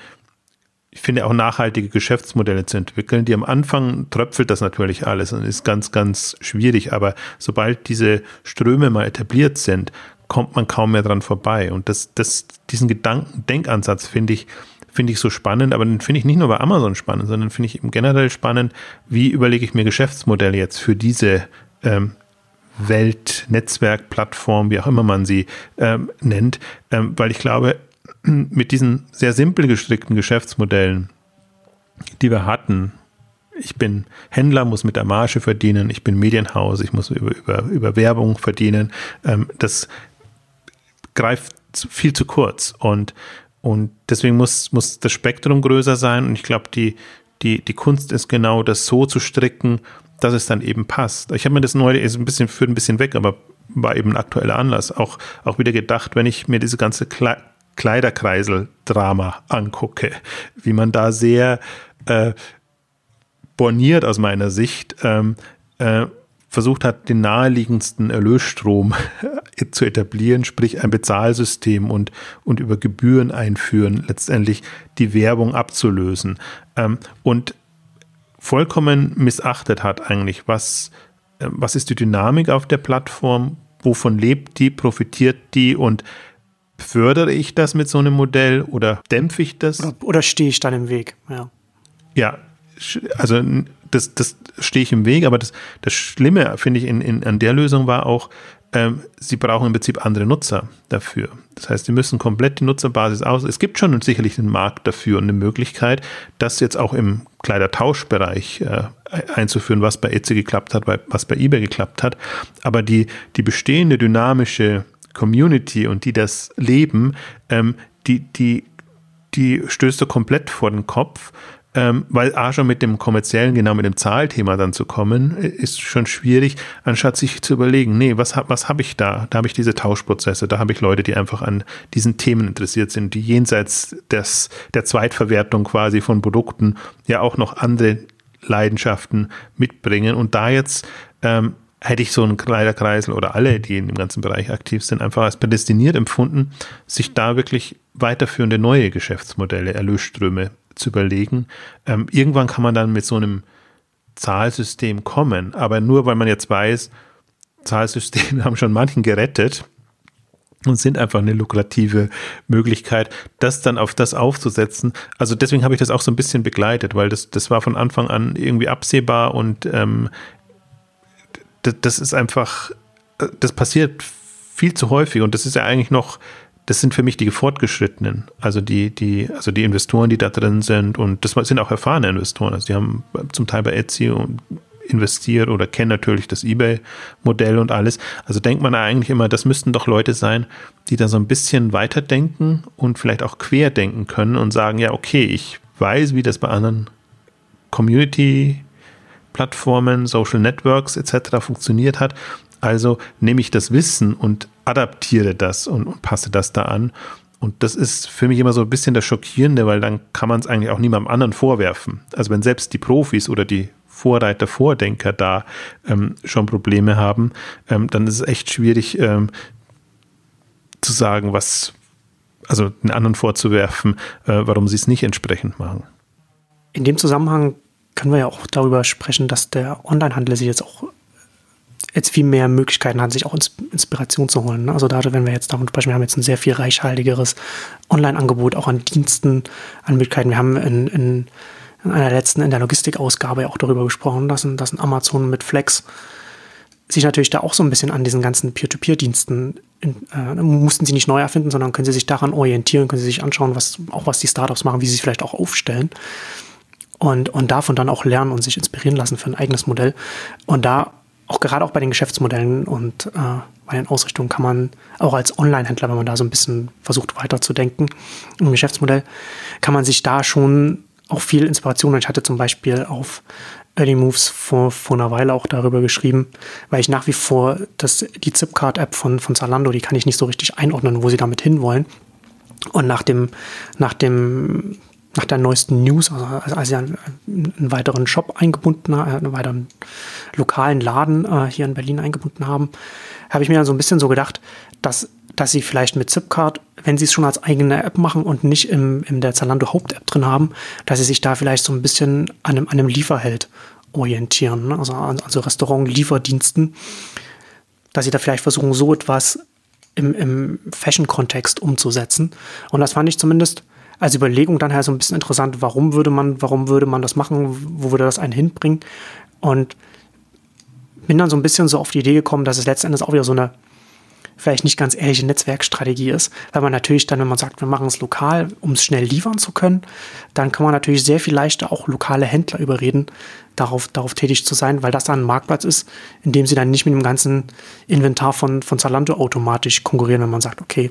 ich finde auch nachhaltige Geschäftsmodelle zu entwickeln. Die am Anfang tröpfelt das natürlich alles und ist ganz, ganz schwierig, aber sobald diese Ströme mal etabliert sind, kommt man kaum mehr dran vorbei. Und das, das, diesen Gedanken, Denkansatz finde ich, finde ich so spannend, aber den finde ich nicht nur bei Amazon spannend, sondern finde ich eben generell spannend, wie überlege ich mir Geschäftsmodelle jetzt für diese ähm, Welt, Netzwerk, Plattform, wie auch immer man sie ähm, nennt, ähm, weil ich glaube, mit diesen sehr simpel gestrickten Geschäftsmodellen, die wir hatten, ich bin Händler, muss mit der Marge verdienen, ich bin Medienhaus, ich muss über, über, über Werbung verdienen. Ähm, das greift viel zu kurz. Und, und deswegen muss, muss das Spektrum größer sein. Und ich glaube, die, die, die Kunst ist genau, das so zu stricken, dass es dann eben passt. Ich habe mir das neue ist ein bisschen führt ein bisschen weg, aber war eben ein aktueller Anlass. Auch, auch wieder gedacht, wenn ich mir diese ganze Kle Kleiderkreisel-Drama angucke, wie man da sehr äh, borniert aus meiner Sicht ähm, äh, versucht hat, den naheliegendsten Erlösstrom zu etablieren, sprich ein Bezahlsystem und, und über Gebühren einführen, letztendlich die Werbung abzulösen. Ähm, und vollkommen missachtet hat eigentlich, was, äh, was ist die Dynamik auf der Plattform, wovon lebt die, profitiert die und fördere ich das mit so einem Modell oder dämpfe ich das? Oder, stehe ich dann im Weg? Ja. Ja, also das, das stehe ich im Weg, aber das, das Schlimme, finde ich, in, in, an der Lösung war auch, ähm, sie brauchen im Prinzip andere Nutzer dafür. Das heißt, sie müssen komplett die Nutzerbasis aus. Es gibt schon sicherlich einen Markt dafür und eine Möglichkeit, das jetzt auch im Kleidertauschbereich äh, einzuführen, was bei Etsy geklappt hat, was bei eBay geklappt hat. Aber die, die bestehende dynamische Community und die das leben, ähm, die, die, die stößt du komplett vor den Kopf ähm, weil A schon mit dem kommerziellen, genau mit dem Zahlthema dann zu kommen, ist schon schwierig, anstatt sich zu überlegen, nee, was, was habe ich da? Da habe ich diese Tauschprozesse, da habe ich Leute, die einfach an diesen Themen interessiert sind, die jenseits des, der Zweitverwertung quasi von Produkten ja auch noch andere Leidenschaften mitbringen und da jetzt ähm, hätte ich so einen Kleiderkreisel oder alle, die in dem ganzen Bereich aktiv sind, einfach als prädestiniert empfunden, sich da wirklich weiterführende neue Geschäftsmodelle, Erlösströme zu überlegen. Ähm, irgendwann kann man dann mit so einem Zahlsystem kommen, aber nur weil man jetzt weiß, Zahlsysteme haben schon manchen gerettet und sind einfach eine lukrative Möglichkeit, das dann auf das aufzusetzen. Also deswegen habe ich das auch so ein bisschen begleitet, weil das, das war von Anfang an irgendwie absehbar und ähm, das, das ist einfach, das passiert viel zu häufig und das ist ja eigentlich noch, das sind für mich die Fortgeschrittenen, also die, die, also die Investoren, die da drin sind und das sind auch erfahrene Investoren, also die haben zum Teil bei Etsy investiert oder kennen natürlich das eBay-Modell und alles. Also denkt man eigentlich immer, das müssten doch Leute sein, die da so ein bisschen weiterdenken und vielleicht auch querdenken können und sagen, ja, okay, ich weiß, wie das bei anderen Community Plattformen, Social Networks etc. funktioniert hat. Also nehme ich das Wissen und adaptiere das und, und passe das da an. Und das ist für mich immer so ein bisschen das Schockierende, weil dann kann man es eigentlich auch niemandem anderen vorwerfen. Also wenn selbst die Profis oder die Vorreiter, Vordenker da ähm, schon Probleme haben, ähm, dann ist es echt schwierig ähm, zu sagen, was, also den anderen vorzuwerfen, äh, warum sie es nicht entsprechend machen. In dem Zusammenhang können wir ja auch darüber sprechen, dass der Onlinehandel sich jetzt auch jetzt viel mehr Möglichkeiten hat, sich auch Inspiration zu holen. Ne? Also da, wenn wir jetzt davon sprechen, wir haben jetzt ein sehr viel reichhaltigeres Online-Angebot, auch an Diensten, an Möglichkeiten. Wir haben in, in, in einer letzten, in der Logistikausgabe auch darüber gesprochen, dass ein, dass ein Amazon mit Flex sich natürlich da auch so ein bisschen an diesen ganzen Peer-to-Peer-Diensten äh, mussten sie nicht neu erfinden, sondern können sie sich daran orientieren, können sie sich anschauen, was auch was die Startups machen, wie sie sich vielleicht auch aufstellen und, und davon dann auch lernen und sich inspirieren lassen für ein eigenes Modell. Und da auch gerade auch bei den Geschäftsmodellen und äh, bei den Ausrichtungen kann man auch als Online-Händler, wenn man da so ein bisschen versucht weiterzudenken im Geschäftsmodell, kann man sich da schon auch viel Inspiration. Ich hatte zum Beispiel auf Early Moves vor, vor einer Weile auch darüber geschrieben, weil ich nach wie vor das, die Zipcard-App von, von Zalando, die kann ich nicht so richtig einordnen, wo sie damit hinwollen. Und nach dem, nach dem nach der neuesten News, also als sie einen, weiteren Shop eingebunden haben, einen weiteren lokalen Laden äh, hier in Berlin eingebunden haben, habe ich mir dann so ein bisschen so gedacht, dass, dass sie vielleicht mit Zipcard, wenn sie es schon als eigene App machen und nicht im, in der Zalando Haupt-App drin haben, dass sie sich da vielleicht so ein bisschen an einem, an einem Lieferheld orientieren, ne? also, also Restaurant-Lieferdiensten, dass sie da vielleicht versuchen, so etwas im, im Fashion-Kontext umzusetzen. Und das fand ich zumindest als Überlegung dann halt so ein bisschen interessant, warum würde man, warum würde man das machen, wo würde das einen hinbringen? Und bin dann so ein bisschen so auf die Idee gekommen, dass es letztendlich auch wieder so eine vielleicht nicht ganz ehrliche Netzwerkstrategie ist, weil man natürlich dann, wenn man sagt, wir machen es lokal, um es schnell liefern zu können, dann kann man natürlich sehr viel leichter auch lokale Händler überreden, darauf, darauf tätig zu sein, weil das dann ein Marktplatz ist, in dem sie dann nicht mit dem ganzen Inventar von, von Zalando automatisch konkurrieren, wenn man sagt, okay,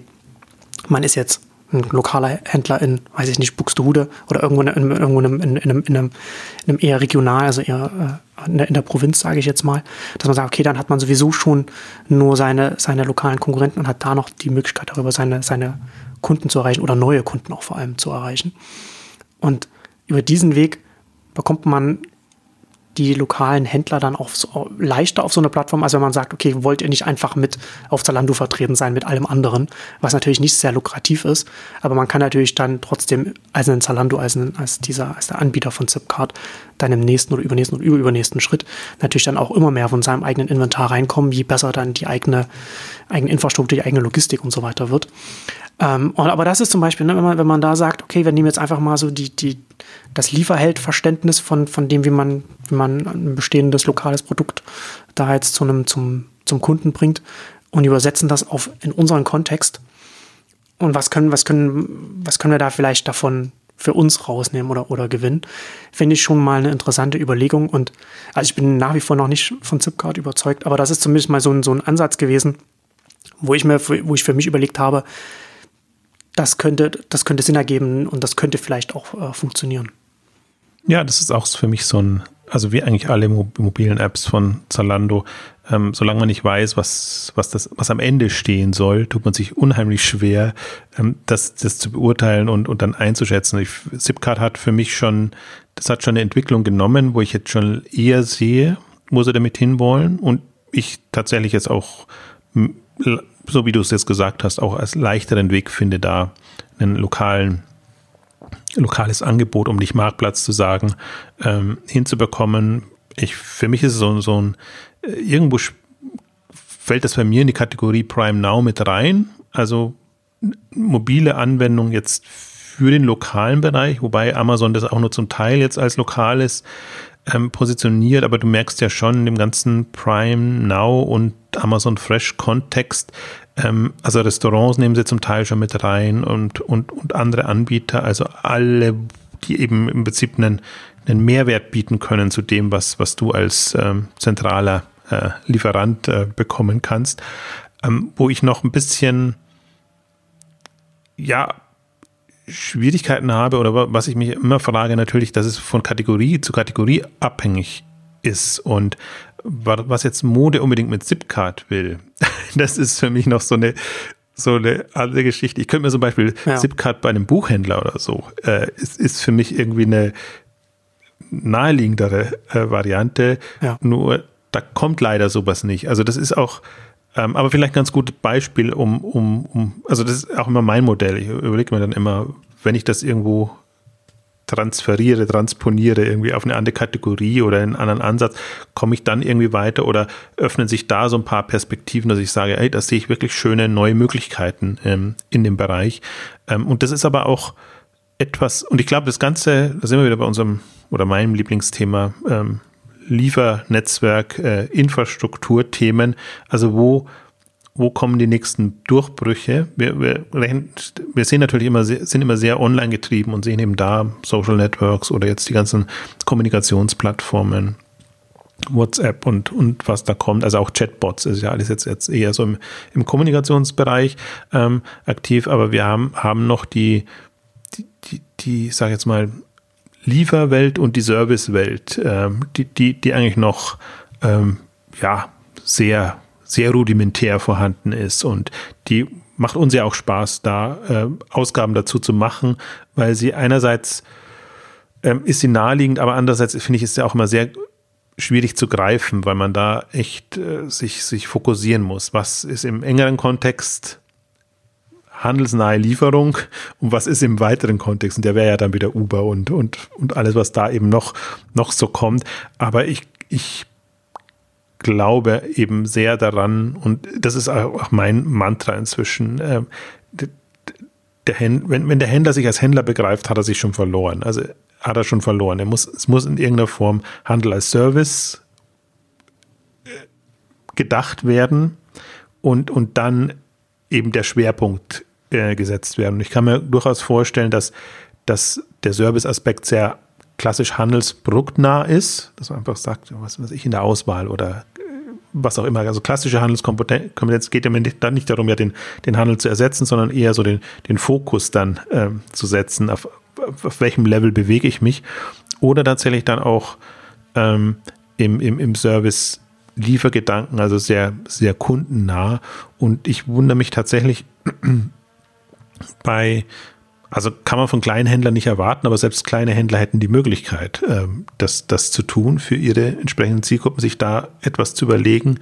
man ist jetzt ein lokaler Händler in, weiß ich nicht, Buxtehude oder irgendwo in, in, in, in, in, einem, in einem eher regional, also eher äh, in, der, in der Provinz, sage ich jetzt mal, dass man sagt, okay, dann hat man sowieso schon nur seine, seine lokalen Konkurrenten und hat da noch die Möglichkeit darüber, seine, seine Kunden zu erreichen oder neue Kunden auch vor allem zu erreichen. Und über diesen Weg bekommt man die lokalen Händler dann auch so leichter auf so eine Plattform, als wenn man sagt, okay, wollt ihr nicht einfach mit auf Zalando vertreten sein mit allem anderen, was natürlich nicht sehr lukrativ ist, aber man kann natürlich dann trotzdem als ein Zalando, als, ein, als dieser, als der Anbieter von Zipcard dann im nächsten oder übernächsten oder überübernächsten Schritt natürlich dann auch immer mehr von seinem eigenen Inventar reinkommen, je besser dann die eigene, eigene Infrastruktur, die eigene Logistik und so weiter wird. Ähm, und, aber das ist zum Beispiel, ne, wenn, man, wenn man da sagt, okay, wir nehmen jetzt einfach mal so die, die, das Lieferheld-Verständnis von, von dem, wie man, wie man ein bestehendes lokales Produkt da jetzt zu einem, zum, zum Kunden bringt und übersetzen das auf in unseren Kontext. Und was können, was können, was können wir da vielleicht davon für uns rausnehmen oder, oder gewinnen, finde ich schon mal eine interessante Überlegung. Und also ich bin nach wie vor noch nicht von Zipcard überzeugt, aber das ist zumindest mal so ein, so ein Ansatz gewesen, wo ich mir, wo ich für mich überlegt habe, das könnte, das könnte Sinn ergeben und das könnte vielleicht auch äh, funktionieren. Ja, das ist auch für mich so ein, also wie eigentlich alle mobilen Apps von Zalando, ähm, solange man nicht weiß, was, was, das, was am Ende stehen soll, tut man sich unheimlich schwer, ähm, das, das zu beurteilen und, und dann einzuschätzen. Ich, Zipcard hat für mich schon, das hat schon eine Entwicklung genommen, wo ich jetzt schon eher sehe, wo sie damit hinwollen und ich tatsächlich jetzt auch, so wie du es jetzt gesagt hast, auch als leichteren Weg finde, da einen lokalen lokales Angebot, um nicht Marktplatz zu sagen, ähm, hinzubekommen. Ich, für mich ist es so, so ein, äh, irgendwo fällt das bei mir in die Kategorie Prime Now mit rein. Also mobile Anwendung jetzt für den lokalen Bereich, wobei Amazon das auch nur zum Teil jetzt als lokales ähm, positioniert, aber du merkst ja schon in dem ganzen Prime Now und Amazon Fresh Kontext, ähm, also Restaurants nehmen sie zum Teil schon mit rein und, und, und andere Anbieter, also alle, die eben im Prinzip einen, einen Mehrwert bieten können zu dem, was, was du als ähm, zentraler äh, Lieferant äh, bekommen kannst. Ähm, wo ich noch ein bisschen, ja, Schwierigkeiten habe oder was ich mich immer frage, natürlich, dass es von Kategorie zu Kategorie abhängig ist und was jetzt Mode unbedingt mit Zipcard will, das ist für mich noch so eine so eine andere Geschichte. Ich könnte mir zum Beispiel ja. Zipcard bei einem Buchhändler oder so, äh, ist, ist für mich irgendwie eine naheliegendere äh, Variante. Ja. Nur da kommt leider sowas nicht. Also das ist auch, ähm, aber vielleicht ein ganz gutes Beispiel, um, um, um, also das ist auch immer mein Modell. Ich überlege mir dann immer, wenn ich das irgendwo transferiere, transponiere irgendwie auf eine andere Kategorie oder einen anderen Ansatz, komme ich dann irgendwie weiter oder öffnen sich da so ein paar Perspektiven, dass ich sage, ey, da sehe ich wirklich schöne neue Möglichkeiten ähm, in dem Bereich. Ähm, und das ist aber auch etwas, und ich glaube, das Ganze, da sind wir wieder bei unserem oder meinem Lieblingsthema, ähm, Liefernetzwerk, äh, Infrastrukturthemen, also wo wo kommen die nächsten Durchbrüche? Wir, wir, wir sehen natürlich immer, sind immer sehr online getrieben und sehen eben da Social Networks oder jetzt die ganzen Kommunikationsplattformen, WhatsApp und, und was da kommt. Also auch Chatbots ist ja alles jetzt, jetzt eher so im, im Kommunikationsbereich ähm, aktiv, aber wir haben, haben noch die, die, die, die sag jetzt mal, Lieferwelt und die Servicewelt, ähm, die, die, die eigentlich noch ähm, ja, sehr sehr rudimentär vorhanden ist und die macht uns ja auch Spaß, da äh, Ausgaben dazu zu machen, weil sie einerseits ähm, ist sie naheliegend, aber andererseits finde ich ist ja auch immer sehr schwierig zu greifen, weil man da echt äh, sich, sich fokussieren muss. Was ist im engeren Kontext handelsnahe Lieferung und was ist im weiteren Kontext? Und der wäre ja dann wieder Uber und, und, und alles, was da eben noch, noch so kommt. Aber ich, ich glaube eben sehr daran, und das ist auch mein Mantra inzwischen, äh, der wenn, wenn der Händler sich als Händler begreift, hat er sich schon verloren. Also hat er schon verloren. Er muss, es muss in irgendeiner Form Handel als Service äh, gedacht werden und, und dann eben der Schwerpunkt äh, gesetzt werden. Und ich kann mir durchaus vorstellen, dass, dass der Service-Aspekt sehr klassisch handelsproduktnah ist, dass man einfach sagt, was weiß ich, in der Auswahl oder was auch immer. Also klassische Handelskompetenz geht ja dann nicht darum, ja den, den Handel zu ersetzen, sondern eher so den, den Fokus dann ähm, zu setzen, auf, auf welchem Level bewege ich mich. Oder tatsächlich dann auch ähm, im, im, im Service Liefergedanken, also sehr, sehr kundennah. Und ich wundere mich tatsächlich bei also kann man von kleinen Händlern nicht erwarten, aber selbst kleine Händler hätten die Möglichkeit, ähm, das, das zu tun, für ihre entsprechenden Zielgruppen, sich da etwas zu überlegen.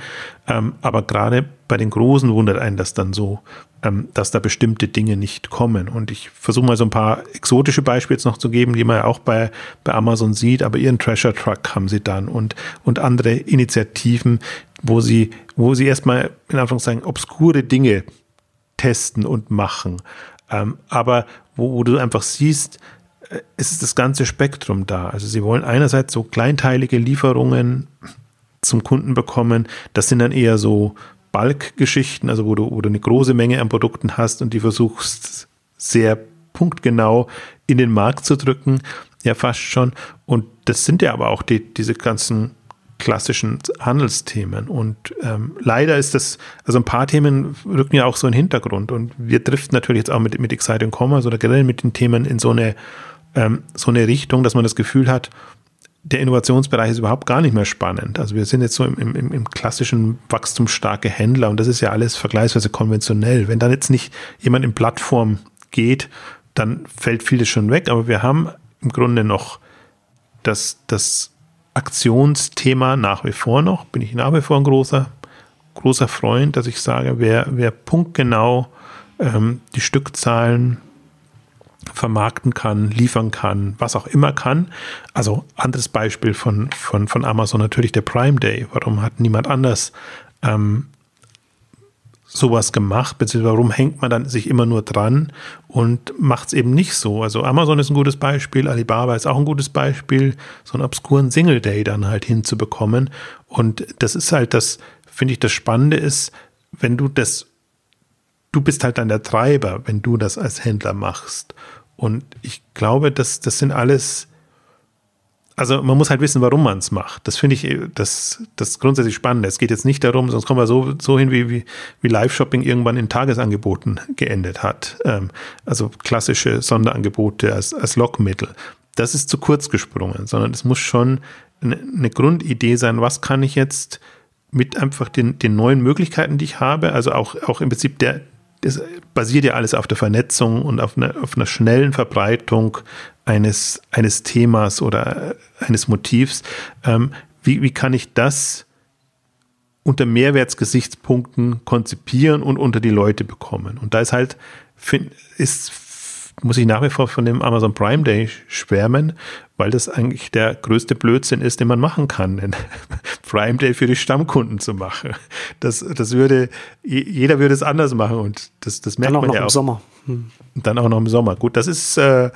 Ähm, aber gerade bei den Großen wundert einen das dann so, ähm, dass da bestimmte Dinge nicht kommen. Und ich versuche mal so ein paar exotische Beispiele jetzt noch zu geben, die man ja auch bei, bei Amazon sieht, aber ihren Treasure Truck haben sie dann und, und andere Initiativen, wo sie, wo sie erstmal in Anführungszeichen obskure Dinge testen und machen. Aber wo, wo du einfach siehst, äh, es ist das ganze Spektrum da. Also sie wollen einerseits so kleinteilige Lieferungen zum Kunden bekommen. Das sind dann eher so Bulk-Geschichten, also wo du, wo du eine große Menge an Produkten hast und die versuchst sehr punktgenau in den Markt zu drücken. Ja, fast schon. Und das sind ja aber auch die, diese ganzen klassischen Handelsthemen. Und ähm, leider ist das, also ein paar Themen rücken ja auch so in den Hintergrund. Und wir driften natürlich jetzt auch mit, mit Exciting Commerce oder generell mit den Themen in so eine, ähm, so eine Richtung, dass man das Gefühl hat, der Innovationsbereich ist überhaupt gar nicht mehr spannend. Also wir sind jetzt so im, im, im klassischen wachstumsstarke Händler und das ist ja alles vergleichsweise konventionell. Wenn dann jetzt nicht jemand in Plattform geht, dann fällt vieles schon weg, aber wir haben im Grunde noch das, das Aktionsthema nach wie vor noch, bin ich nach wie vor ein großer, großer Freund, dass ich sage, wer, wer punktgenau ähm, die Stückzahlen vermarkten kann, liefern kann, was auch immer kann. Also anderes Beispiel von, von, von Amazon natürlich der Prime Day. Warum hat niemand anders ähm, sowas gemacht, beziehungsweise warum hängt man dann sich immer nur dran und macht es eben nicht so. Also Amazon ist ein gutes Beispiel, Alibaba ist auch ein gutes Beispiel, so einen obskuren Single Day dann halt hinzubekommen. Und das ist halt das, finde ich, das Spannende ist, wenn du das, du bist halt dann der Treiber, wenn du das als Händler machst. Und ich glaube, dass das sind alles, also man muss halt wissen, warum man es macht. Das finde ich das, das grundsätzlich spannend. Es geht jetzt nicht darum, sonst kommen wir so, so hin, wie, wie, wie Live-Shopping irgendwann in Tagesangeboten geendet hat. Ähm, also klassische Sonderangebote als, als Lockmittel. Das ist zu kurz gesprungen, sondern es muss schon eine, eine Grundidee sein, was kann ich jetzt mit einfach den, den neuen Möglichkeiten, die ich habe, also auch, auch im Prinzip der, das basiert ja alles auf der Vernetzung und auf einer, auf einer schnellen Verbreitung eines, eines Themas oder eines Motivs. Ähm, wie, wie kann ich das unter Mehrwertsgesichtspunkten konzipieren und unter die Leute bekommen? Und da ist halt, ist muss ich nach wie vor von dem Amazon Prime Day schwärmen, weil das eigentlich der größte Blödsinn ist, den man machen kann, den Prime Day für die Stammkunden zu machen. Das, das würde, jeder würde es anders machen und das, das merkt man ja auch. Dann auch noch im Sommer. Hm. Dann auch noch im Sommer. Gut, das ist, äh,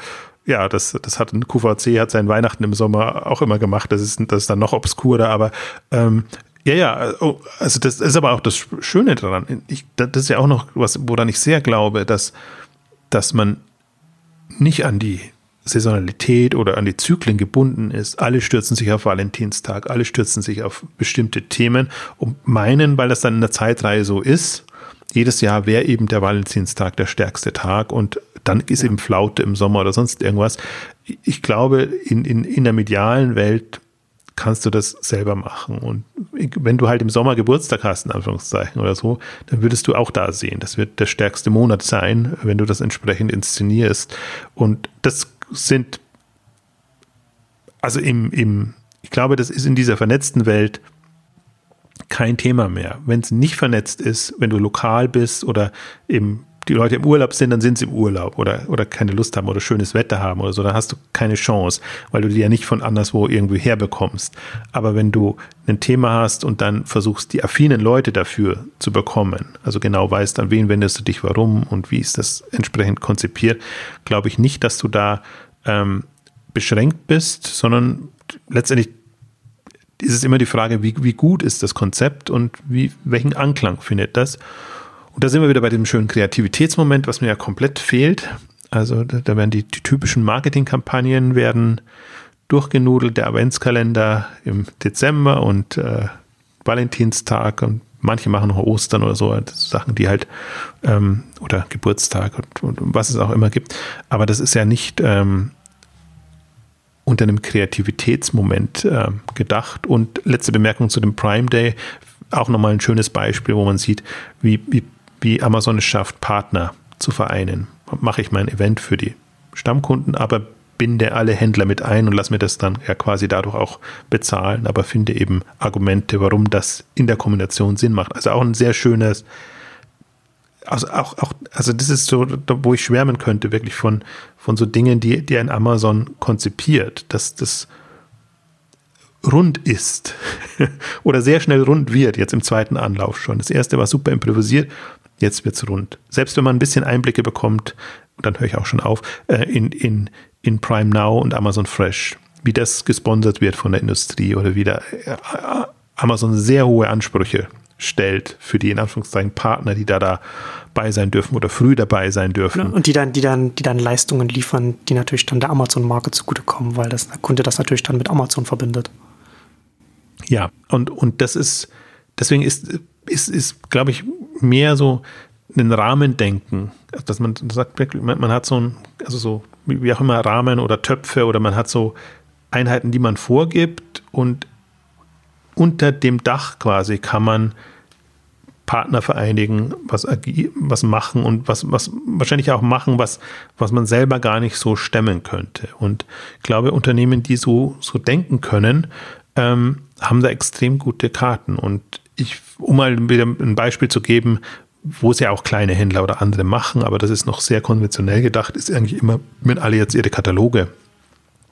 ja, das, das hat ein QVC, hat sein Weihnachten im Sommer auch immer gemacht. Das ist, das ist dann noch obskurer, aber ähm, ja, ja, oh, also das ist aber auch das Schöne daran. Ich, das ist ja auch noch was, woran ich sehr glaube, dass, dass man nicht an die Saisonalität oder an die Zyklen gebunden ist. Alle stürzen sich auf Valentinstag, alle stürzen sich auf bestimmte Themen und meinen, weil das dann in der Zeitreihe so ist, jedes Jahr wäre eben der Valentinstag der stärkste Tag und dann ist eben Flaute im Sommer oder sonst irgendwas. Ich glaube, in, in, in der medialen Welt kannst du das selber machen. Und wenn du halt im Sommer Geburtstag hast, in Anführungszeichen oder so, dann würdest du auch da sehen. Das wird der stärkste Monat sein, wenn du das entsprechend inszenierst. Und das sind, also im, im, ich glaube, das ist in dieser vernetzten Welt kein Thema mehr. Wenn es nicht vernetzt ist, wenn du lokal bist oder eben die Leute im Urlaub sind, dann sind sie im Urlaub oder, oder keine Lust haben oder schönes Wetter haben oder so, dann hast du keine Chance, weil du die ja nicht von anderswo irgendwie herbekommst. Aber wenn du ein Thema hast und dann versuchst, die affinen Leute dafür zu bekommen, also genau weißt, an wen wendest du dich, warum und wie ist das entsprechend konzipiert, glaube ich nicht, dass du da ähm, beschränkt bist, sondern letztendlich ist es immer die Frage, wie, wie gut ist das Konzept und wie, welchen Anklang findet das. Und da sind wir wieder bei dem schönen Kreativitätsmoment, was mir ja komplett fehlt. Also da, werden die, die typischen Marketingkampagnen werden durchgenudelt, der Adventskalender im Dezember und äh, Valentinstag und manche machen noch Ostern oder so, Sachen, die halt, ähm, oder Geburtstag und, und, was es auch immer gibt. Aber das ist ja nicht ähm, unter einem Kreativitätsmoment äh, gedacht. Und letzte Bemerkung zu dem Prime Day, auch nochmal ein schönes Beispiel, wo man sieht, wie, wie wie Amazon es schafft, Partner zu vereinen. Mache ich mein Event für die Stammkunden, aber binde alle Händler mit ein und lass mir das dann ja quasi dadurch auch bezahlen, aber finde eben Argumente, warum das in der Kombination Sinn macht. Also auch ein sehr schönes, also auch, auch, also das ist so, wo ich schwärmen könnte, wirklich von, von so Dingen, die, die ein Amazon konzipiert, dass das rund ist oder sehr schnell rund wird, jetzt im zweiten Anlauf schon. Das erste war super improvisiert, jetzt wird's rund. Selbst wenn man ein bisschen Einblicke bekommt, dann höre ich auch schon auf, äh, in, in, in Prime Now und Amazon Fresh, wie das gesponsert wird von der Industrie oder wie da äh, Amazon sehr hohe Ansprüche stellt für die in Anführungszeichen Partner, die da dabei sein dürfen oder früh dabei sein dürfen. Und die dann, die dann, die dann Leistungen liefern, die natürlich dann der Amazon-Marke zugutekommen, weil das, der Kunde das natürlich dann mit Amazon verbindet. Ja, und, und das ist, deswegen ist, ist, ist, glaube ich, mehr so ein Rahmendenken, dass man sagt, man, man hat so ein, also so, wie auch immer, Rahmen oder Töpfe oder man hat so Einheiten, die man vorgibt und unter dem Dach quasi kann man Partner vereinigen, was, was machen und was, was wahrscheinlich auch machen, was, was man selber gar nicht so stemmen könnte. Und ich glaube, Unternehmen, die so, so denken können, ähm, haben da extrem gute Karten. Und ich, um mal wieder ein Beispiel zu geben, wo es ja auch kleine Händler oder andere machen, aber das ist noch sehr konventionell gedacht, ist eigentlich immer, wenn alle jetzt ihre Kataloge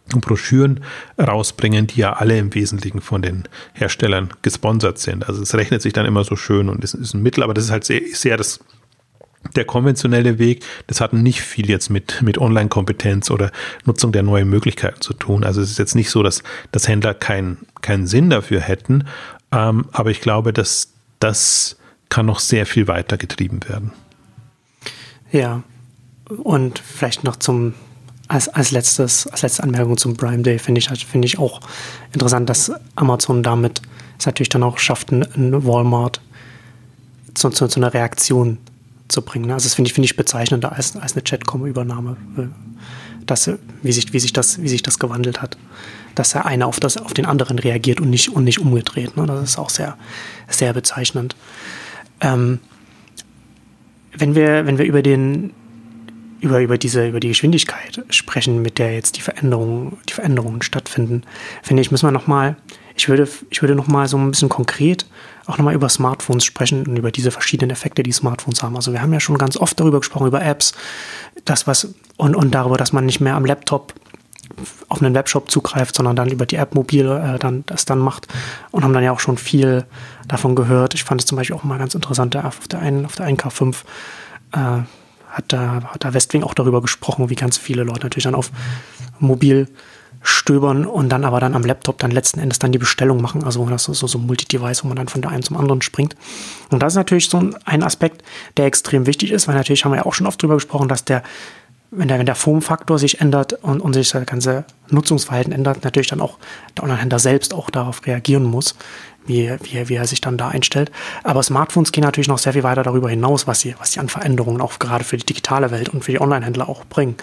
Broschüren rausbringen, die ja alle im Wesentlichen von den Herstellern gesponsert sind. Also es rechnet sich dann immer so schön und es ist ein Mittel, aber das ist halt sehr, sehr das, der konventionelle Weg. Das hat nicht viel jetzt mit, mit Online-Kompetenz oder Nutzung der neuen Möglichkeiten zu tun. Also es ist jetzt nicht so, dass, dass Händler keinen keinen Sinn dafür hätten, ähm, aber ich glaube, dass das kann noch sehr viel weiter getrieben werden. Ja, und vielleicht noch zum als, als, letztes, als letzte Anmerkung zum Prime Day finde ich, find ich auch interessant, dass Amazon damit es natürlich dann auch schafft, ein Walmart zu, zu, zu, einer Reaktion zu bringen. Also das finde ich, find ich bezeichnender als, als eine Chatcom-Übernahme. Dass, wie, sich, wie, sich das, wie sich das gewandelt hat. Dass der eine auf, das, auf den anderen reagiert und nicht, und nicht umgedreht. Ne? Das ist auch sehr, sehr bezeichnend. Ähm, wenn, wir, wenn wir über den über, über, diese, über die Geschwindigkeit sprechen, mit der jetzt die Veränderungen, die Veränderungen stattfinden, finde ich, müssen wir nochmal, ich würde, ich würde nochmal so ein bisschen konkret auch nochmal über Smartphones sprechen und über diese verschiedenen Effekte, die Smartphones haben. Also wir haben ja schon ganz oft darüber gesprochen, über Apps, das was, und, und darüber, dass man nicht mehr am Laptop auf einen Webshop zugreift, sondern dann über die App mobil äh, dann das dann macht und haben dann ja auch schon viel davon gehört. Ich fand es zum Beispiel auch mal ganz interessant, auf der einen, auf der 1K5 äh, hat da, hat da Westwing auch darüber gesprochen, wie ganz viele Leute natürlich dann auf mobil stöbern und dann aber dann am Laptop dann letzten Endes dann die Bestellung machen, also das ist so, so Multi-Device, wo man dann von der einen zum anderen springt. Und das ist natürlich so ein Aspekt, der extrem wichtig ist, weil natürlich haben wir ja auch schon oft darüber gesprochen, dass der, wenn der, wenn der Formfaktor sich ändert und, und sich das ganze Nutzungsverhalten ändert, natürlich dann auch der Online-Händler selbst auch darauf reagieren muss wie, wie, wie er sich dann da einstellt. Aber Smartphones gehen natürlich noch sehr viel weiter darüber hinaus, was sie, was sie an Veränderungen auch gerade für die digitale Welt und für die Online-Händler auch bringen.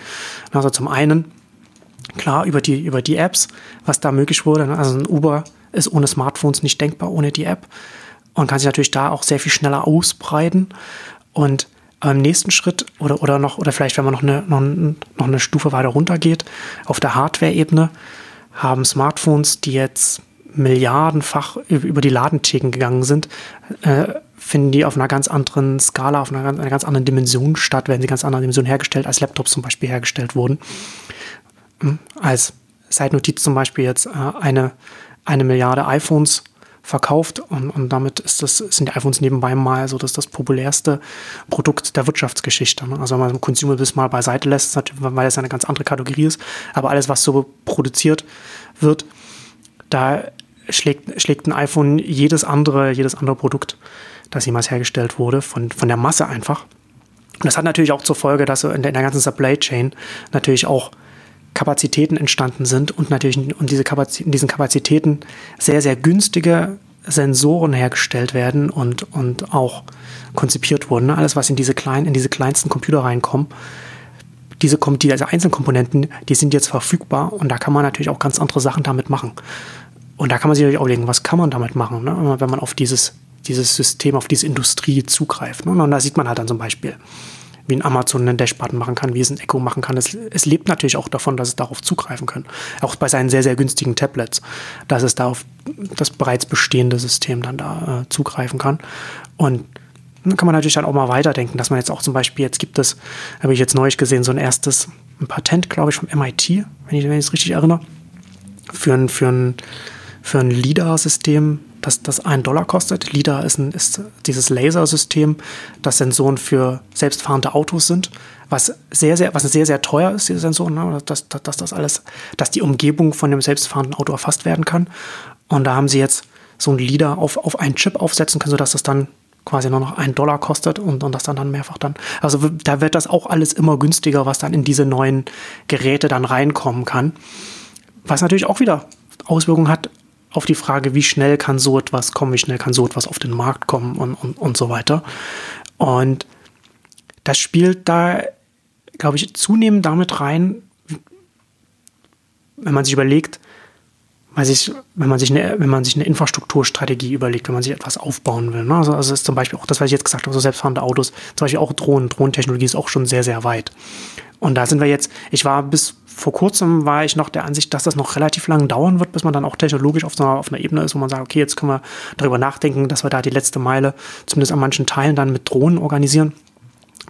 Also zum einen, klar, über die, über die Apps, was da möglich wurde. Ne? Also ein Uber ist ohne Smartphones nicht denkbar, ohne die App. Und kann sich natürlich da auch sehr viel schneller ausbreiten. Und im nächsten Schritt oder, oder noch, oder vielleicht, wenn man noch eine, noch, noch eine Stufe weiter runter geht, auf der Hardware-Ebene haben Smartphones, die jetzt milliardenfach über die Ladentheken gegangen sind, äh, finden die auf einer ganz anderen Skala, auf einer, einer ganz anderen Dimension statt, werden sie ganz anderen Dimensionen hergestellt, als Laptops zum Beispiel hergestellt wurden. Hm, als Seitnotiz zum Beispiel jetzt äh, eine, eine Milliarde iPhones verkauft und, und damit ist das, sind die iPhones nebenbei mal so das, das populärste Produkt der Wirtschaftsgeschichte. Ne? Also wenn man Consumables mal beiseite lässt, weil es eine ganz andere Kategorie ist, aber alles, was so produziert wird, da schlägt, schlägt ein iPhone jedes andere, jedes andere Produkt, das jemals hergestellt wurde, von, von der Masse einfach. Und das hat natürlich auch zur Folge, dass in der, in der ganzen Supply Chain natürlich auch Kapazitäten entstanden sind und natürlich und diese Kapazitä in diesen Kapazitäten sehr, sehr günstige Sensoren hergestellt werden und, und auch konzipiert wurden. Ne? Alles, was in diese kleinen, in diese kleinsten Computer reinkommt, diese, diese Einzelkomponenten, die sind jetzt verfügbar und da kann man natürlich auch ganz andere Sachen damit machen. Und da kann man sich natürlich auch überlegen, was kann man damit machen, ne? wenn man auf dieses, dieses System, auf diese Industrie zugreift. Ne? Und da sieht man halt dann zum Beispiel, wie ein Amazon einen Dashbutton machen kann, wie es ein Echo machen kann. Es, es, lebt natürlich auch davon, dass es darauf zugreifen kann. Auch bei seinen sehr, sehr günstigen Tablets, dass es da auf das bereits bestehende System dann da äh, zugreifen kann. Und dann kann man natürlich dann auch mal weiterdenken, dass man jetzt auch zum Beispiel, jetzt gibt es, habe ich jetzt neulich gesehen, so ein erstes ein Patent, glaube ich, vom MIT, wenn ich, wenn es richtig erinnere, für ein, für ein für ein LIDAR-System, das, das einen Dollar kostet. LIDAR ist, ein, ist dieses Lasersystem, das Sensoren für selbstfahrende Autos sind, was sehr, sehr, was sehr, sehr teuer ist, diese Sensoren, ne? dass, dass, dass das alles, dass die Umgebung von dem selbstfahrenden Auto erfasst werden kann. Und da haben sie jetzt so ein LIDAR auf, auf einen Chip aufsetzen können, sodass das dann quasi nur noch einen Dollar kostet und, und das dann, dann mehrfach dann. Also da wird das auch alles immer günstiger, was dann in diese neuen Geräte dann reinkommen kann. Was natürlich auch wieder Auswirkungen hat auf die Frage, wie schnell kann so etwas kommen, wie schnell kann so etwas auf den Markt kommen und, und, und so weiter. Und das spielt da, glaube ich, zunehmend damit rein, wenn man sich überlegt, weil sich, wenn man sich eine, wenn man sich eine Infrastrukturstrategie überlegt, wenn man sich etwas aufbauen will. Ne? Also, also ist zum Beispiel auch das, was ich jetzt gesagt habe, so selbstfahrende Autos, zum Beispiel auch Drohnen, Drohnentechnologie ist auch schon sehr, sehr weit. Und da sind wir jetzt, ich war bis vor kurzem war ich noch der Ansicht, dass das noch relativ lange dauern wird, bis man dann auch technologisch auf, so einer, auf einer Ebene ist, wo man sagt, okay, jetzt können wir darüber nachdenken, dass wir da die letzte Meile zumindest an manchen Teilen dann mit Drohnen organisieren.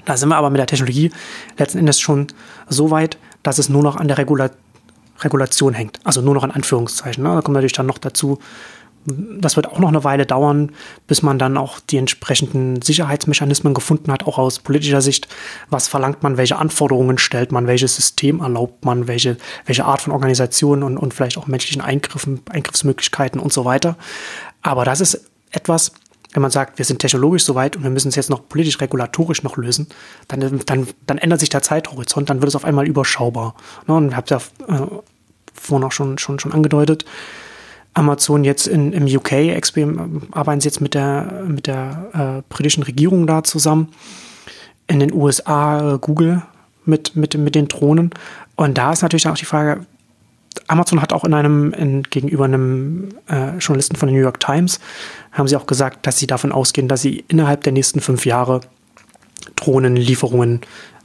Da sind wir aber mit der Technologie letzten Endes schon so weit, dass es nur noch an der Regula Regulation hängt. Also nur noch in Anführungszeichen. Ne? Da kommt natürlich dann noch dazu, das wird auch noch eine Weile dauern, bis man dann auch die entsprechenden Sicherheitsmechanismen gefunden hat, auch aus politischer Sicht. Was verlangt man, welche Anforderungen stellt man, welches System erlaubt man, welche, welche Art von Organisation und, und vielleicht auch menschlichen Eingriffen, Eingriffsmöglichkeiten und so weiter. Aber das ist etwas, wenn man sagt, wir sind technologisch so weit und wir müssen es jetzt noch politisch, regulatorisch noch lösen, dann, dann, dann ändert sich der Zeithorizont, dann wird es auf einmal überschaubar. Ne, und ich habe es ja äh, vorhin auch schon, schon, schon angedeutet, Amazon jetzt in, im UK arbeiten sie jetzt mit der, mit der äh, britischen Regierung da zusammen. In den USA äh, Google mit, mit, mit den Drohnen. Und da ist natürlich dann auch die Frage, Amazon hat auch in einem, in, gegenüber einem äh, Journalisten von der New York Times, haben sie auch gesagt, dass sie davon ausgehen, dass sie innerhalb der nächsten fünf Jahre Drohnenlieferungen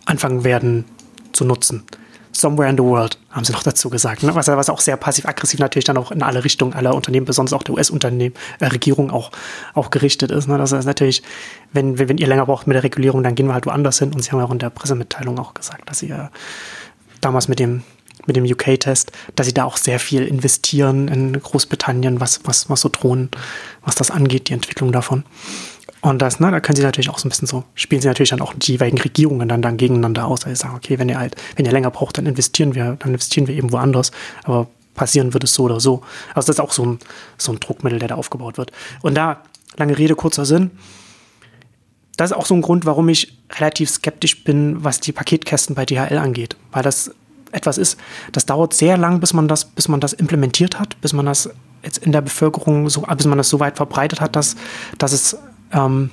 anfangen werden zu nutzen. Somewhere in the World, haben sie noch dazu gesagt. Ne? Was, was auch sehr passiv-aggressiv natürlich dann auch in alle Richtungen aller Unternehmen, besonders auch der US-Regierung äh, auch, auch gerichtet ist. Ne? Das ist natürlich, wenn, wenn, wenn ihr länger braucht mit der Regulierung, dann gehen wir halt woanders hin. Und sie haben ja auch in der Pressemitteilung auch gesagt, dass sie äh, damals mit dem mit dem UK-Test, dass sie da auch sehr viel investieren in Großbritannien, was, was, was so Drohnen, was das angeht, die Entwicklung davon. Und das, ne, da können sie natürlich auch so ein bisschen so, spielen sie natürlich dann auch die jeweiligen Regierungen dann, dann gegeneinander aus. Also sagen, okay, wenn ihr halt, wenn ihr länger braucht, dann investieren wir, dann investieren wir eben woanders. Aber passieren wird es so oder so. Also das ist auch so ein, so ein Druckmittel, der da aufgebaut wird. Und da, lange Rede, kurzer Sinn. Das ist auch so ein Grund, warum ich relativ skeptisch bin, was die Paketkästen bei DHL angeht. Weil das etwas ist, das dauert sehr lang, bis man das, bis man das implementiert hat, bis man das jetzt in der Bevölkerung so, bis man das so weit verbreitet hat, dass, dass es ähm,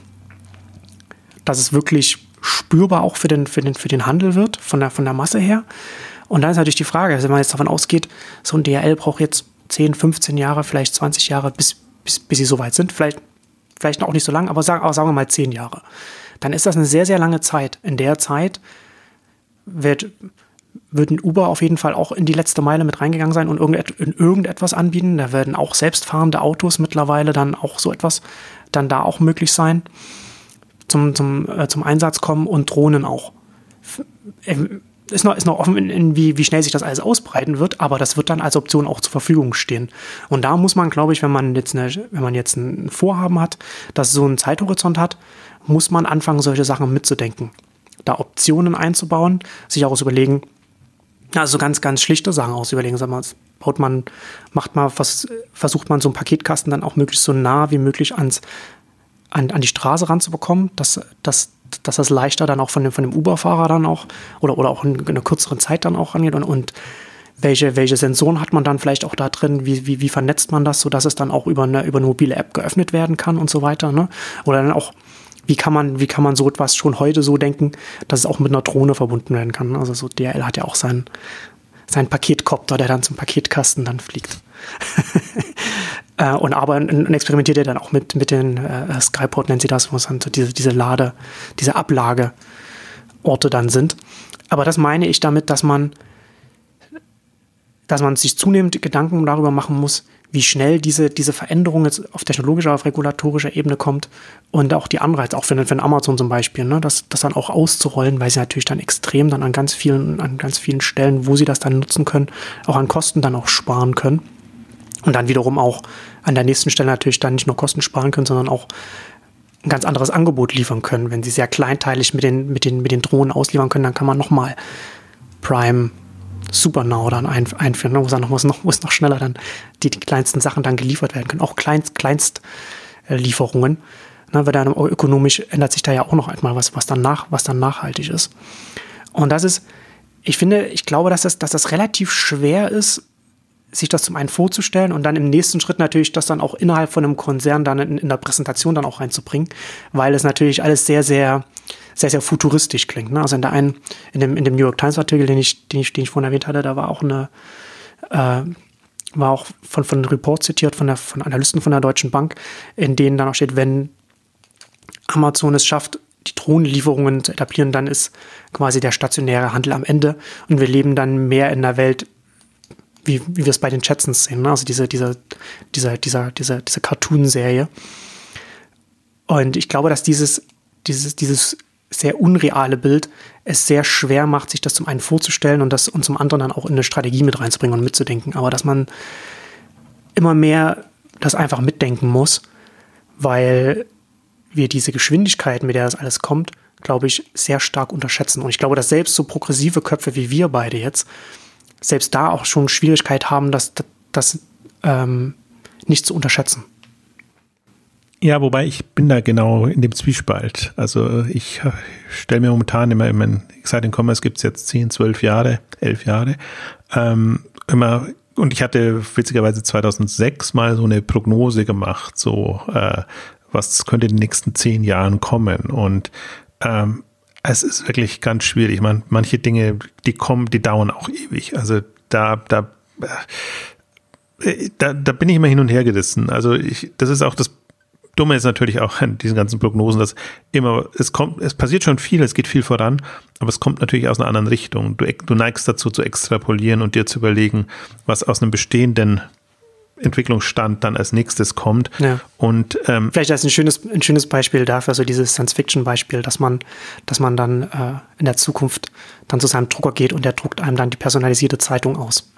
dass es wirklich spürbar auch für den, für den, für den Handel wird, von der, von der Masse her. Und dann ist natürlich die Frage, also wenn man jetzt davon ausgeht, so ein DRL braucht jetzt 10, 15 Jahre, vielleicht 20 Jahre, bis, bis, bis sie so weit sind. Vielleicht, vielleicht auch nicht so lang, aber sagen, sagen wir mal 10 Jahre. Dann ist das eine sehr, sehr lange Zeit. In der Zeit wird, wird ein Uber auf jeden Fall auch in die letzte Meile mit reingegangen sein und irgendet, in irgendetwas anbieten. Da werden auch selbstfahrende Autos mittlerweile dann auch so etwas dann da auch möglich sein, zum, zum, äh, zum Einsatz kommen und Drohnen auch. Ähm, ist noch, ist noch offen, in, in wie, wie schnell sich das alles ausbreiten wird, aber das wird dann als Option auch zur Verfügung stehen. Und da muss man, glaube ich, wenn man jetzt, eine, wenn man jetzt ein Vorhaben hat, das so einen Zeithorizont hat, muss man anfangen, solche Sachen mitzudenken. Da Optionen einzubauen, sich auch überlegen, also ganz, ganz schlichte Sachen aus überlegen. Sag mal, baut man, macht mal, was, versucht man so einen Paketkasten dann auch möglichst so nah wie möglich ans, an, an die Straße ranzubekommen, dass, dass, dass das leichter dann auch von dem, von dem Uber-Fahrer dann auch oder, oder auch in einer kürzeren Zeit dann auch angeht und, und welche, welche Sensoren hat man dann vielleicht auch da drin, wie, wie, wie vernetzt man das, sodass es dann auch über eine, über eine mobile App geöffnet werden kann und so weiter. Ne? Oder dann auch wie kann man, wie kann man so etwas schon heute so denken, dass es auch mit einer Drohne verbunden werden kann? Also so DRL hat ja auch seinen, seinen Paketkopter, der dann zum Paketkasten dann fliegt. äh, und aber und experimentiert er dann auch mit, mit den äh, Skyport nennt sie das, wo es dann so diese, diese Lade, diese Ablageorte dann sind. Aber das meine ich damit, dass man, dass man sich zunehmend Gedanken darüber machen muss, wie schnell diese, diese Veränderung jetzt auf technologischer, auf regulatorischer Ebene kommt und auch die Anreize, auch für, für Amazon zum Beispiel, ne, das, das dann auch auszurollen, weil sie natürlich dann extrem dann an ganz vielen, an ganz vielen Stellen, wo sie das dann nutzen können, auch an Kosten dann auch sparen können. Und dann wiederum auch an der nächsten Stelle natürlich dann nicht nur Kosten sparen können, sondern auch ein ganz anderes Angebot liefern können. Wenn sie sehr kleinteilig mit den, mit den, mit den Drohnen ausliefern können, dann kann man nochmal Prime SuperNow dann ein, einführen, ne, wo, es noch, wo es noch schneller dann die, die kleinsten Sachen dann geliefert werden können. Auch Kleinst, Kleinstlieferungen. Ne, weil dann ökonomisch ändert sich da ja auch noch einmal was, was dann, nach, was dann nachhaltig ist. Und das ist, ich finde, ich glaube, dass das, dass das relativ schwer ist, sich das zum einen vorzustellen und dann im nächsten Schritt natürlich das dann auch innerhalb von einem Konzern dann in, in der Präsentation dann auch reinzubringen, weil es natürlich alles sehr, sehr sehr, sehr futuristisch klingt. Ne? Also in der einen, in dem, in dem New York Times Artikel, den ich, den ich, den ich vorhin erwähnt hatte, da war auch eine, äh, war auch von, von Report zitiert, von, der, von Analysten von der Deutschen Bank, in denen dann auch steht, wenn Amazon es schafft, die Drohnenlieferungen zu etablieren, dann ist quasi der stationäre Handel am Ende und wir leben dann mehr in einer Welt, wie, wie wir es bei den Jetsons sehen, ne? also diese, diese, diese, dieser, diese, diese Cartoon-Serie. Und ich glaube, dass dieses, dieses, dieses sehr unreale Bild es sehr schwer macht, sich das zum einen vorzustellen und das und zum anderen dann auch in eine Strategie mit reinzubringen und mitzudenken. Aber dass man immer mehr das einfach mitdenken muss, weil wir diese Geschwindigkeit, mit der das alles kommt, glaube ich, sehr stark unterschätzen. Und ich glaube, dass selbst so progressive Köpfe wie wir beide jetzt, selbst da auch schon Schwierigkeit haben, das, das, ähm, nicht zu unterschätzen. Ja, wobei ich bin da genau in dem Zwiespalt. Also ich stelle mir momentan immer, ich meine, Exciting Commerce gibt es jetzt 10, 12 Jahre, 11 Jahre, ähm, immer, und ich hatte witzigerweise 2006 mal so eine Prognose gemacht, so äh, was könnte in den nächsten 10 Jahren kommen und ähm, es ist wirklich ganz schwierig. Man, manche Dinge, die kommen, die dauern auch ewig. Also da, da, äh, da, da bin ich immer hin und her gerissen. Also ich, das ist auch das Dumme ist natürlich auch an diesen ganzen Prognosen, dass immer, es kommt, es passiert schon viel, es geht viel voran, aber es kommt natürlich aus einer anderen Richtung. Du, du neigst dazu zu extrapolieren und dir zu überlegen, was aus einem bestehenden Entwicklungsstand dann als nächstes kommt. Ja. Und ähm, vielleicht ist ein schönes, ein schönes Beispiel dafür, also dieses Science-Fiction-Beispiel, dass man, dass man dann äh, in der Zukunft dann zu seinem Drucker geht und der druckt einem dann die personalisierte Zeitung aus.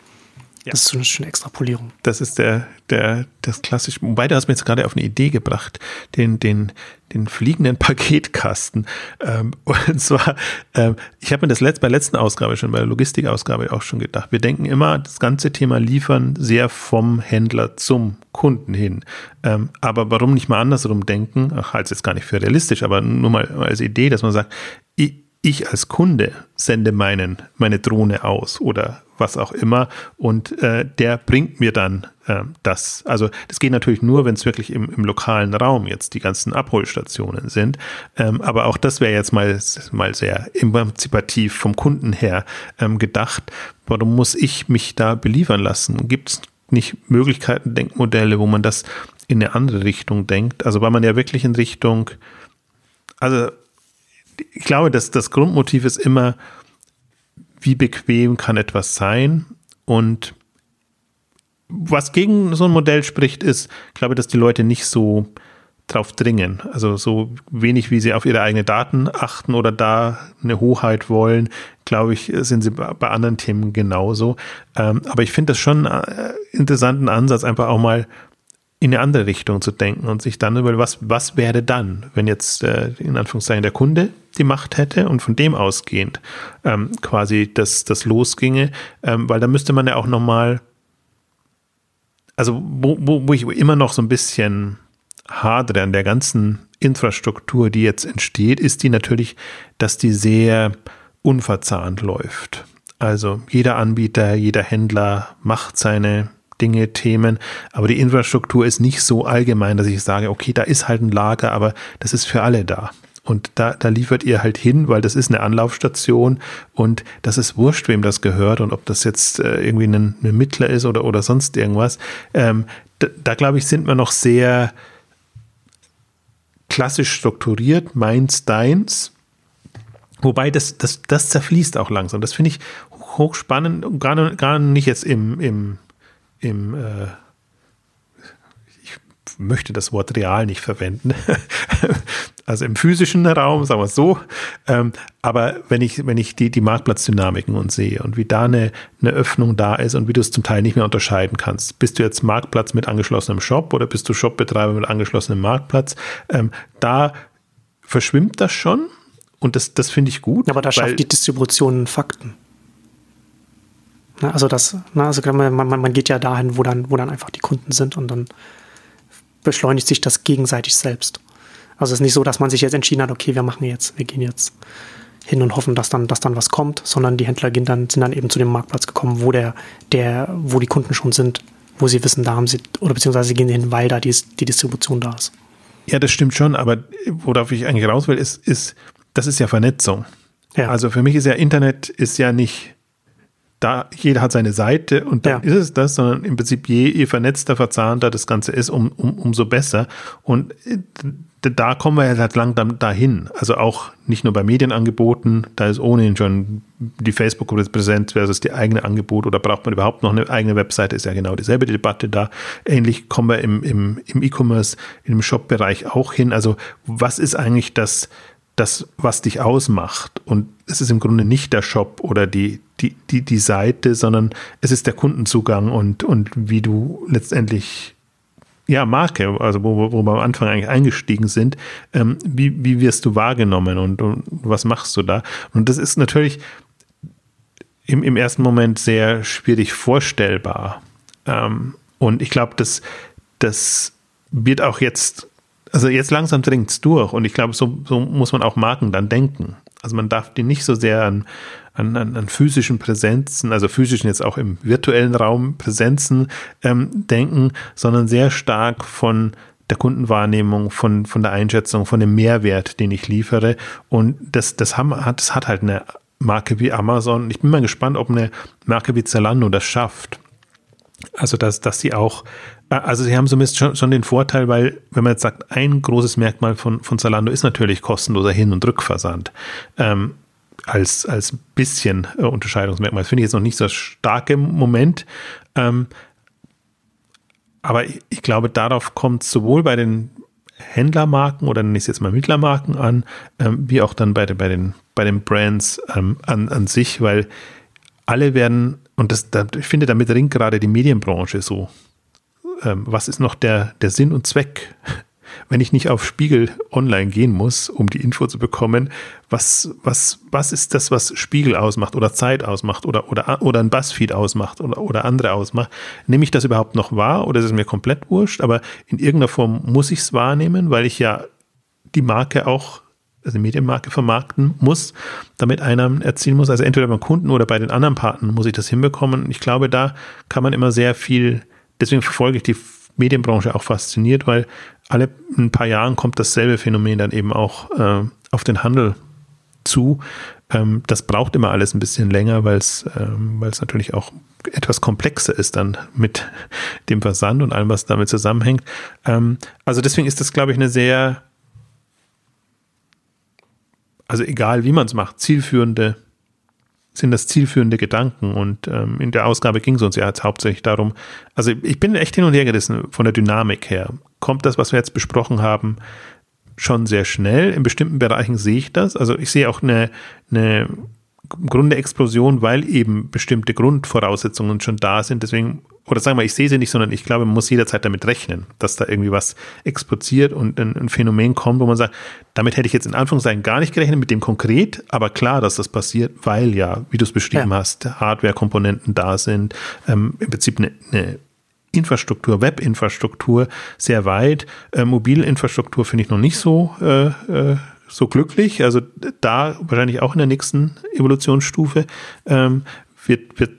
Ja. Das ist so eine schöne Extrapolierung. Das ist der, der, das klassische. Wobei, du hast mir jetzt gerade auf eine Idee gebracht, den, den, den fliegenden Paketkasten. Ähm, und zwar, ähm, ich habe mir das letzt, bei der letzten Ausgabe schon, bei der Logistikausgabe auch schon gedacht. Wir denken immer, das ganze Thema Liefern sehr vom Händler zum Kunden hin. Ähm, aber warum nicht mal andersrum denken? Ach, halte es jetzt gar nicht für realistisch, aber nur mal als Idee, dass man sagt, ich, ich als Kunde sende meinen, meine Drohne aus oder was auch immer und äh, der bringt mir dann äh, das. Also das geht natürlich nur, wenn es wirklich im, im, lokalen Raum jetzt die ganzen Abholstationen sind. Ähm, aber auch das wäre jetzt mal, mal sehr emanzipativ vom Kunden her ähm, gedacht. Warum muss ich mich da beliefern lassen? Gibt es nicht Möglichkeiten, Denkmodelle, wo man das in eine andere Richtung denkt? Also weil man ja wirklich in Richtung, also ich glaube, dass das Grundmotiv ist immer, wie bequem kann etwas sein und was gegen so ein Modell spricht, ist, glaube ich, dass die Leute nicht so drauf dringen. Also so wenig, wie sie auf ihre eigenen Daten achten oder da eine Hoheit wollen, glaube ich, sind sie bei anderen Themen genauso. Ähm, aber ich finde das schon einen äh, interessanten Ansatz, einfach auch mal in eine andere Richtung zu denken und sich dann über was, was wäre dann, wenn jetzt äh, in Anführungszeichen der Kunde die Macht hätte und von dem ausgehend ähm, quasi das, das losginge, ähm, weil da müsste man ja auch nochmal, also wo, wo, wo ich immer noch so ein bisschen hadere an der ganzen Infrastruktur, die jetzt entsteht, ist die natürlich, dass die sehr unverzahnt läuft. Also jeder Anbieter, jeder Händler macht seine Dinge, Themen, aber die Infrastruktur ist nicht so allgemein, dass ich sage, okay, da ist halt ein Lager, aber das ist für alle da. Und da, da liefert ihr halt hin, weil das ist eine Anlaufstation und das ist wurscht, wem das gehört und ob das jetzt äh, irgendwie ein, ein Mittler ist oder, oder sonst irgendwas. Ähm, da, da glaube ich, sind wir noch sehr klassisch strukturiert, meins, deins. Wobei das, das, das zerfließt auch langsam. Das finde ich hochspannend gar, gar nicht jetzt im, im im, äh, ich möchte das Wort real nicht verwenden, also im physischen Raum, sagen wir es so. Ähm, aber wenn ich, wenn ich die, die Marktplatzdynamiken und sehe und wie da eine, eine Öffnung da ist und wie du es zum Teil nicht mehr unterscheiden kannst, bist du jetzt Marktplatz mit angeschlossenem Shop oder bist du Shopbetreiber mit angeschlossenem Marktplatz, ähm, da verschwimmt das schon. Und das, das finde ich gut. Aber da schafft die Distribution Fakten. Ne, also das, ne, also man, man, man geht ja dahin, wo dann, wo dann einfach die Kunden sind und dann beschleunigt sich das gegenseitig selbst. Also es ist nicht so, dass man sich jetzt entschieden hat, okay, wir machen jetzt, wir gehen jetzt hin und hoffen, dass dann, dass dann was kommt, sondern die Händler gehen dann, sind dann eben zu dem Marktplatz gekommen, wo der, der, wo die Kunden schon sind, wo sie wissen, da haben sie, oder beziehungsweise sie gehen hin, weil da die, die Distribution da ist. Ja, das stimmt schon, aber worauf ich eigentlich raus will, ist, ist, das ist ja Vernetzung. Ja. Also für mich ist ja Internet ist ja nicht da jeder hat seine Seite und dann ja. ist es das, sondern im Prinzip je, je vernetzter, verzahnter das Ganze ist, um, um, umso besser. Und äh, da kommen wir ja halt langsam dahin. Also auch nicht nur bei Medienangeboten, da ist ohnehin schon die Facebook-Präsenz versus die eigene Angebot oder braucht man überhaupt noch eine eigene Webseite, ist ja genau dieselbe Debatte da. Ähnlich kommen wir im, im, im E-Commerce, im Shop-Bereich auch hin. Also was ist eigentlich das, das, was dich ausmacht? Und es ist im Grunde nicht der Shop oder die, die, die, die Seite, sondern es ist der Kundenzugang und, und wie du letztendlich ja, Marke, also wo, wo wir am Anfang eigentlich eingestiegen sind, ähm, wie, wie wirst du wahrgenommen und, und, was machst du da? Und das ist natürlich im, im ersten Moment sehr schwierig vorstellbar. Ähm, und ich glaube, das, das wird auch jetzt, also jetzt langsam dringt es durch und ich glaube, so, so muss man auch Marken dann denken. Also man darf die nicht so sehr an, an, an, physischen Präsenzen, also physischen jetzt auch im virtuellen Raum Präsenzen ähm, denken, sondern sehr stark von der Kundenwahrnehmung, von, von der Einschätzung, von dem Mehrwert, den ich liefere. Und das, das, haben, hat, das hat halt eine Marke wie Amazon. Ich bin mal gespannt, ob eine Marke wie Zalando das schafft. Also, dass, dass sie auch, also sie haben zumindest schon, schon den Vorteil, weil, wenn man jetzt sagt, ein großes Merkmal von, von Zalando ist natürlich kostenloser Hin- und Rückversand. Ähm, als, als bisschen äh, Unterscheidungsmerkmal. Das finde ich jetzt noch nicht so stark im Moment. Ähm, aber ich, ich, glaube, darauf kommt sowohl bei den Händlermarken oder nenne ich es jetzt mal Mittlermarken an, ähm, wie auch dann bei, bei, den, bei den Brands ähm, an, an sich, weil alle werden, und das, da, ich finde, damit ringt gerade die Medienbranche so. Ähm, was ist noch der, der Sinn und Zweck wenn ich nicht auf Spiegel online gehen muss, um die Info zu bekommen, was, was, was ist das, was Spiegel ausmacht oder Zeit ausmacht oder, oder, oder ein Buzzfeed ausmacht oder, oder andere ausmacht, nehme ich das überhaupt noch wahr oder ist es mir komplett wurscht? Aber in irgendeiner Form muss ich es wahrnehmen, weil ich ja die Marke auch also die Medienmarke vermarkten muss, damit Einnahmen erzielen muss. Also entweder beim Kunden oder bei den anderen Partnern muss ich das hinbekommen. Ich glaube, da kann man immer sehr viel, deswegen verfolge ich die Medienbranche auch fasziniert, weil alle ein paar Jahren kommt dasselbe Phänomen dann eben auch äh, auf den Handel zu. Ähm, das braucht immer alles ein bisschen länger, weil es ähm, natürlich auch etwas komplexer ist dann mit dem Versand und allem, was damit zusammenhängt. Ähm, also deswegen ist das, glaube ich, eine sehr, also egal wie man es macht, zielführende sind das zielführende Gedanken. Und ähm, in der Ausgabe ging es uns ja jetzt hauptsächlich darum, also ich bin echt hin und her gerissen von der Dynamik her. Kommt das, was wir jetzt besprochen haben, schon sehr schnell? In bestimmten Bereichen sehe ich das. Also ich sehe auch eine, eine Grunde weil eben bestimmte Grundvoraussetzungen schon da sind. Deswegen, oder sagen wir, ich sehe sie nicht, sondern ich glaube, man muss jederzeit damit rechnen, dass da irgendwie was explodiert und ein, ein, Phänomen kommt, wo man sagt, damit hätte ich jetzt in Anführungszeichen gar nicht gerechnet, mit dem konkret, aber klar, dass das passiert, weil ja, wie du es beschrieben ja. hast, Hardware-Komponenten da sind, ähm, im Prinzip eine, eine Infrastruktur, Webinfrastruktur sehr weit. Äh, Mobilinfrastruktur finde ich noch nicht so äh, äh, so glücklich. Also da wahrscheinlich auch in der nächsten Evolutionsstufe ähm, wird, wird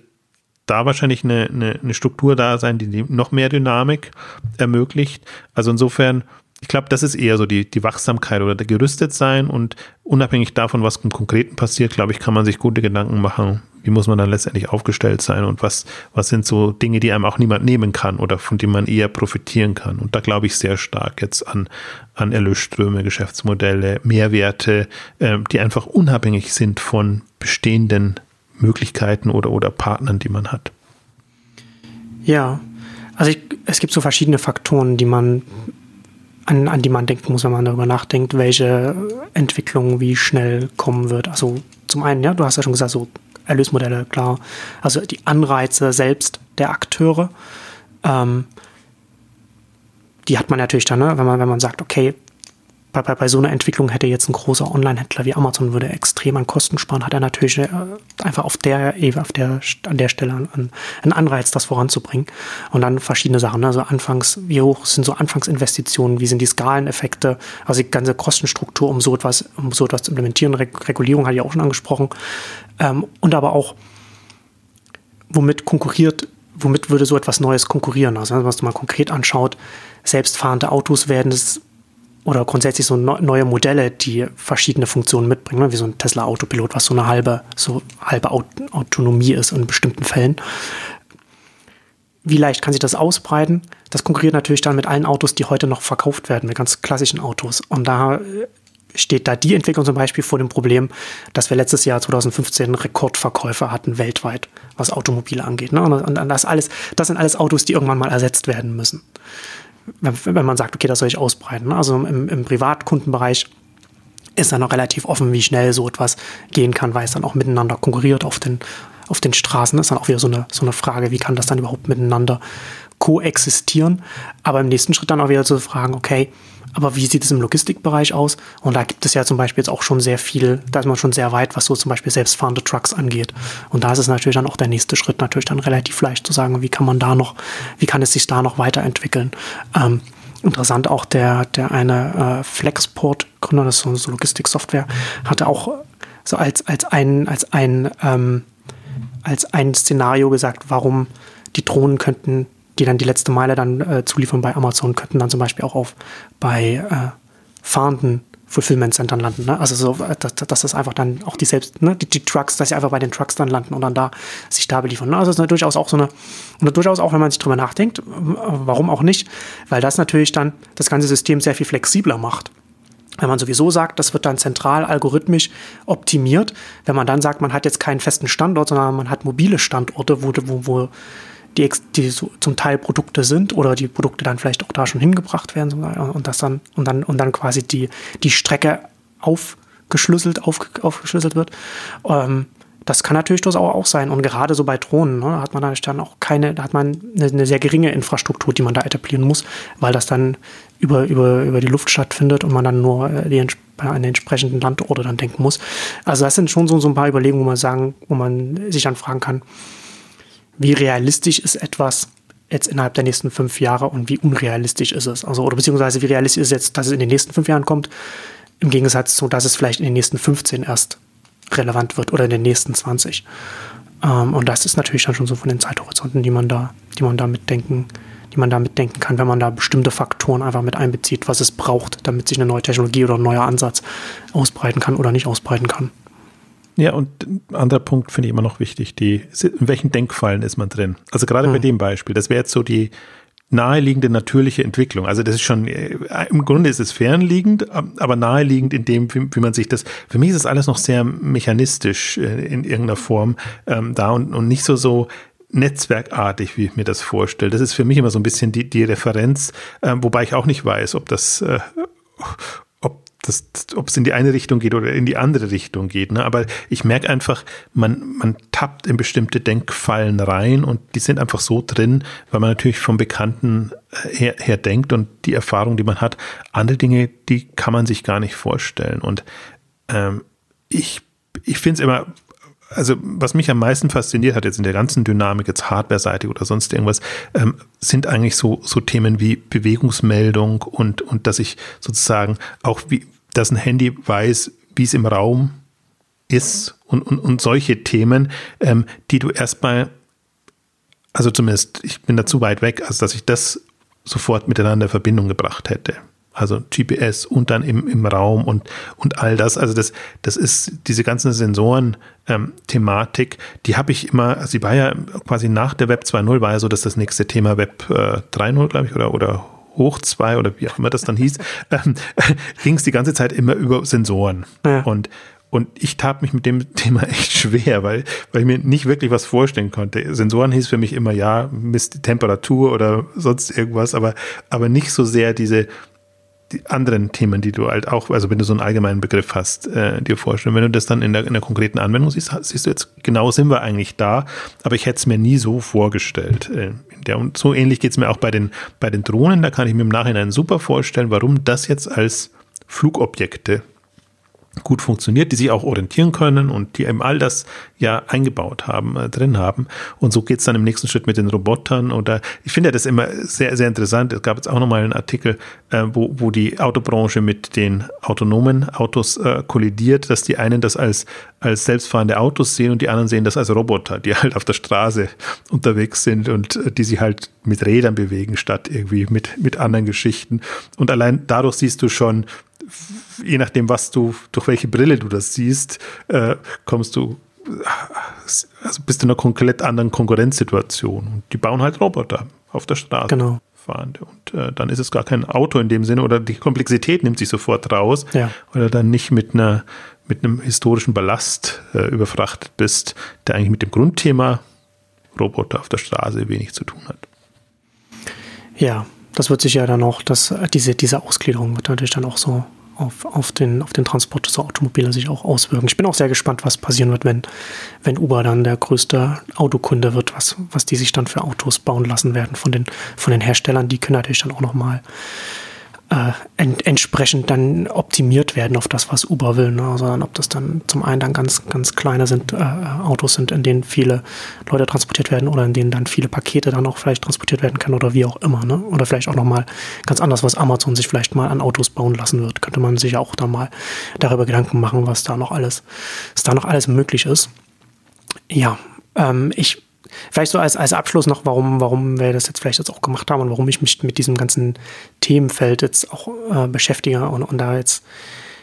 da wahrscheinlich eine, eine, eine Struktur da sein, die noch mehr Dynamik ermöglicht. Also insofern, ich glaube, das ist eher so die, die Wachsamkeit oder der gerüstet sein und unabhängig davon, was im Konkreten passiert, glaube ich, kann man sich gute Gedanken machen, wie muss man dann letztendlich aufgestellt sein und was, was sind so Dinge, die einem auch niemand nehmen kann oder von denen man eher profitieren kann. Und da glaube ich sehr stark jetzt an, an Erlösströme, Geschäftsmodelle, Mehrwerte, äh, die einfach unabhängig sind von bestehenden Möglichkeiten oder, oder Partnern, die man hat. Ja, also ich, es gibt so verschiedene Faktoren, die man an, an die man denken muss, wenn man darüber nachdenkt, welche Entwicklung wie schnell kommen wird. Also zum einen, ja, du hast ja schon gesagt, so Erlösmodelle, klar. Also die Anreize selbst der Akteure, ähm, die hat man natürlich dann, ne? wenn, man, wenn man sagt, okay, bei, bei, bei so einer Entwicklung hätte jetzt ein großer Online-Händler wie Amazon würde extrem an Kosten sparen, hat er natürlich äh, einfach auf der auf der, an der Stelle einen, einen Anreiz, das voranzubringen. Und dann verschiedene Sachen. Ne? Also anfangs, wie hoch sind so Anfangsinvestitionen, wie sind die Skaleneffekte, also die ganze Kostenstruktur, um so etwas, um so etwas zu implementieren. Regulierung hatte ich auch schon angesprochen. Ähm, und aber auch, womit konkurriert, womit würde so etwas Neues konkurrieren? Also, wenn man es mal konkret anschaut, selbstfahrende Autos werden es oder grundsätzlich so neue Modelle, die verschiedene Funktionen mitbringen, ne? wie so ein Tesla Autopilot, was so eine halbe, so halbe Autonomie ist in bestimmten Fällen. Wie leicht kann sich das ausbreiten? Das konkurriert natürlich dann mit allen Autos, die heute noch verkauft werden, mit ganz klassischen Autos. Und da äh, steht da die Entwicklung zum Beispiel vor dem Problem, dass wir letztes Jahr 2015 Rekordverkäufe hatten weltweit, was Automobile angeht. Ne? Und das, alles, das sind alles Autos, die irgendwann mal ersetzt werden müssen wenn man sagt, okay, das soll ich ausbreiten. Ne? Also im, im Privatkundenbereich ist dann noch relativ offen, wie schnell so etwas gehen kann, weil es dann auch miteinander konkurriert auf den, auf den Straßen. Das ist dann auch wieder so eine, so eine Frage, wie kann das dann überhaupt miteinander koexistieren? Aber im nächsten Schritt dann auch wieder zu fragen, okay, aber wie sieht es im Logistikbereich aus? Und da gibt es ja zum Beispiel jetzt auch schon sehr viel, da ist man schon sehr weit, was so zum Beispiel selbstfahrende Trucks angeht. Und da ist es natürlich dann auch der nächste Schritt, natürlich dann relativ leicht zu sagen, wie kann man da noch, wie kann es sich da noch weiterentwickeln? Ähm, interessant auch der, der eine äh, Flexport-Gründer, das ist so, so Logistiksoftware, hatte auch so als, als ein, als ein, ähm, als ein Szenario gesagt, warum die Drohnen könnten die dann die letzte Meile dann äh, zuliefern bei Amazon, könnten dann zum Beispiel auch auf bei äh, fahrenden Fulfillment Centern landen. Ne? Also so, äh, dass, dass das einfach dann auch die selbst, ne? die, die, Trucks, dass sie einfach bei den Trucks dann landen und dann da sich da beliefern. Ne? Also das ist durchaus auch so eine, und durchaus auch, wenn man sich drüber nachdenkt, warum auch nicht, weil das natürlich dann das ganze System sehr viel flexibler macht. Wenn man sowieso sagt, das wird dann zentral algorithmisch optimiert, wenn man dann sagt, man hat jetzt keinen festen Standort, sondern man hat mobile Standorte, wo, wo, wo die, die so zum Teil Produkte sind oder die Produkte dann vielleicht auch da schon hingebracht werden und das dann und dann und dann quasi die die Strecke aufgeschlüsselt auf, aufgeschlüsselt wird. Ähm, das kann natürlich durchaus auch sein. Und gerade so bei Drohnen ne, hat man dann auch keine, da hat man eine, eine, sehr geringe Infrastruktur, die man da etablieren muss, weil das dann über, über, über die Luft stattfindet und man dann nur äh, die, an den entsprechenden Landorte dann denken muss. Also das sind schon so, so ein paar Überlegungen, wo man sagen, wo man sich dann fragen kann, wie realistisch ist etwas jetzt innerhalb der nächsten fünf Jahre und wie unrealistisch ist es? Also, oder beziehungsweise wie realistisch ist es jetzt, dass es in den nächsten fünf Jahren kommt, im Gegensatz zu, dass es vielleicht in den nächsten 15 erst relevant wird oder in den nächsten 20. Ähm, und das ist natürlich dann schon so von den Zeithorizonten, die man da, die man da mitdenken, die man da mitdenken kann, wenn man da bestimmte Faktoren einfach mit einbezieht, was es braucht, damit sich eine neue Technologie oder ein neuer Ansatz ausbreiten kann oder nicht ausbreiten kann. Ja, und ein anderer Punkt finde ich immer noch wichtig, die, in welchen Denkfallen ist man drin? Also gerade hm. bei dem Beispiel, das wäre jetzt so die naheliegende natürliche Entwicklung. Also das ist schon, äh, im Grunde ist es fernliegend, aber naheliegend in dem, wie, wie man sich das, für mich ist das alles noch sehr mechanistisch äh, in irgendeiner Form ähm, da und, und nicht so, so netzwerkartig, wie ich mir das vorstelle. Das ist für mich immer so ein bisschen die, die Referenz, äh, wobei ich auch nicht weiß, ob das, äh, das, ob es in die eine Richtung geht oder in die andere Richtung geht. Ne? Aber ich merke einfach, man, man tappt in bestimmte Denkfallen rein und die sind einfach so drin, weil man natürlich vom Bekannten äh, her, her denkt und die Erfahrung, die man hat. Andere Dinge, die kann man sich gar nicht vorstellen. Und ähm, ich, ich finde es immer also was mich am meisten fasziniert hat jetzt in der ganzen Dynamik, jetzt Hardware-Seite oder sonst irgendwas, ähm, sind eigentlich so, so Themen wie Bewegungsmeldung und, und dass ich sozusagen auch wie, dass ein Handy weiß, wie es im Raum ist und, und, und solche Themen, ähm, die du erstmal, also zumindest, ich bin da zu weit weg, als dass ich das sofort miteinander in Verbindung gebracht hätte also GPS und dann im, im Raum und, und all das. Also das, das ist diese ganzen Sensoren-Thematik, ähm, die habe ich immer, also sie war ja quasi nach der Web 2.0 war ja so, dass das nächste Thema Web äh, 3.0, glaube ich, oder, oder hoch 2 oder wie auch immer das dann hieß, ähm, ging es die ganze Zeit immer über Sensoren. Ja. Und und ich tat mich mit dem Thema echt schwer, weil, weil ich mir nicht wirklich was vorstellen konnte. Sensoren hieß für mich immer, ja, misst die Temperatur oder sonst irgendwas, aber, aber nicht so sehr diese, die anderen Themen, die du halt auch, also wenn du so einen allgemeinen Begriff hast, äh, dir vorstellen. Wenn du das dann in der, in der konkreten Anwendung siehst, siehst du jetzt, genau sind wir eigentlich da, aber ich hätte es mir nie so vorgestellt. Äh, der, und so ähnlich geht es mir auch bei den, bei den Drohnen, da kann ich mir im Nachhinein super vorstellen, warum das jetzt als Flugobjekte gut funktioniert, die sich auch orientieren können und die eben all das ja eingebaut haben, äh, drin haben. Und so geht's dann im nächsten Schritt mit den Robotern. Oder ich finde das immer sehr, sehr interessant. Es gab jetzt auch nochmal einen Artikel, äh, wo, wo die Autobranche mit den autonomen Autos äh, kollidiert, dass die einen das als, als selbstfahrende Autos sehen und die anderen sehen das als Roboter, die halt auf der Straße unterwegs sind und äh, die sich halt mit Rädern bewegen, statt irgendwie mit, mit anderen Geschichten. Und allein dadurch siehst du schon, je nachdem, was du, durch welche Brille du das siehst, äh, kommst du, also bist du in einer komplett anderen Konkurrenzsituation. Und die bauen halt Roboter auf der Straße. Genau. Fahrende. Und äh, dann ist es gar kein Auto in dem Sinne oder die Komplexität nimmt sich sofort raus, ja. weil dann nicht mit einer mit einem historischen Ballast äh, überfrachtet bist, der eigentlich mit dem Grundthema Roboter auf der Straße wenig zu tun hat. Ja, das wird sich ja dann auch, das, diese, diese Ausgliederung wird natürlich dann auch so auf, auf, den, auf den Transport des Automobile sich auch auswirken. Ich bin auch sehr gespannt, was passieren wird, wenn, wenn Uber dann der größte Autokunde wird, was, was die sich dann für Autos bauen lassen werden von den, von den Herstellern. Die können natürlich dann auch nochmal äh, ent, entsprechend dann optimiert werden auf das, was Uber will. Ne? Sondern ob das dann zum einen dann ganz, ganz kleine sind, äh, Autos sind, in denen viele Leute transportiert werden oder in denen dann viele Pakete dann auch vielleicht transportiert werden können oder wie auch immer. Ne? Oder vielleicht auch nochmal ganz anders, was Amazon sich vielleicht mal an Autos bauen lassen wird. Könnte man sich auch da mal darüber Gedanken machen, was da noch alles, was da noch alles möglich ist. Ja, ähm, ich Vielleicht so als, als Abschluss noch, warum, warum wir das jetzt vielleicht jetzt auch gemacht haben und warum ich mich mit diesem ganzen Themenfeld jetzt auch äh, beschäftige und, und da jetzt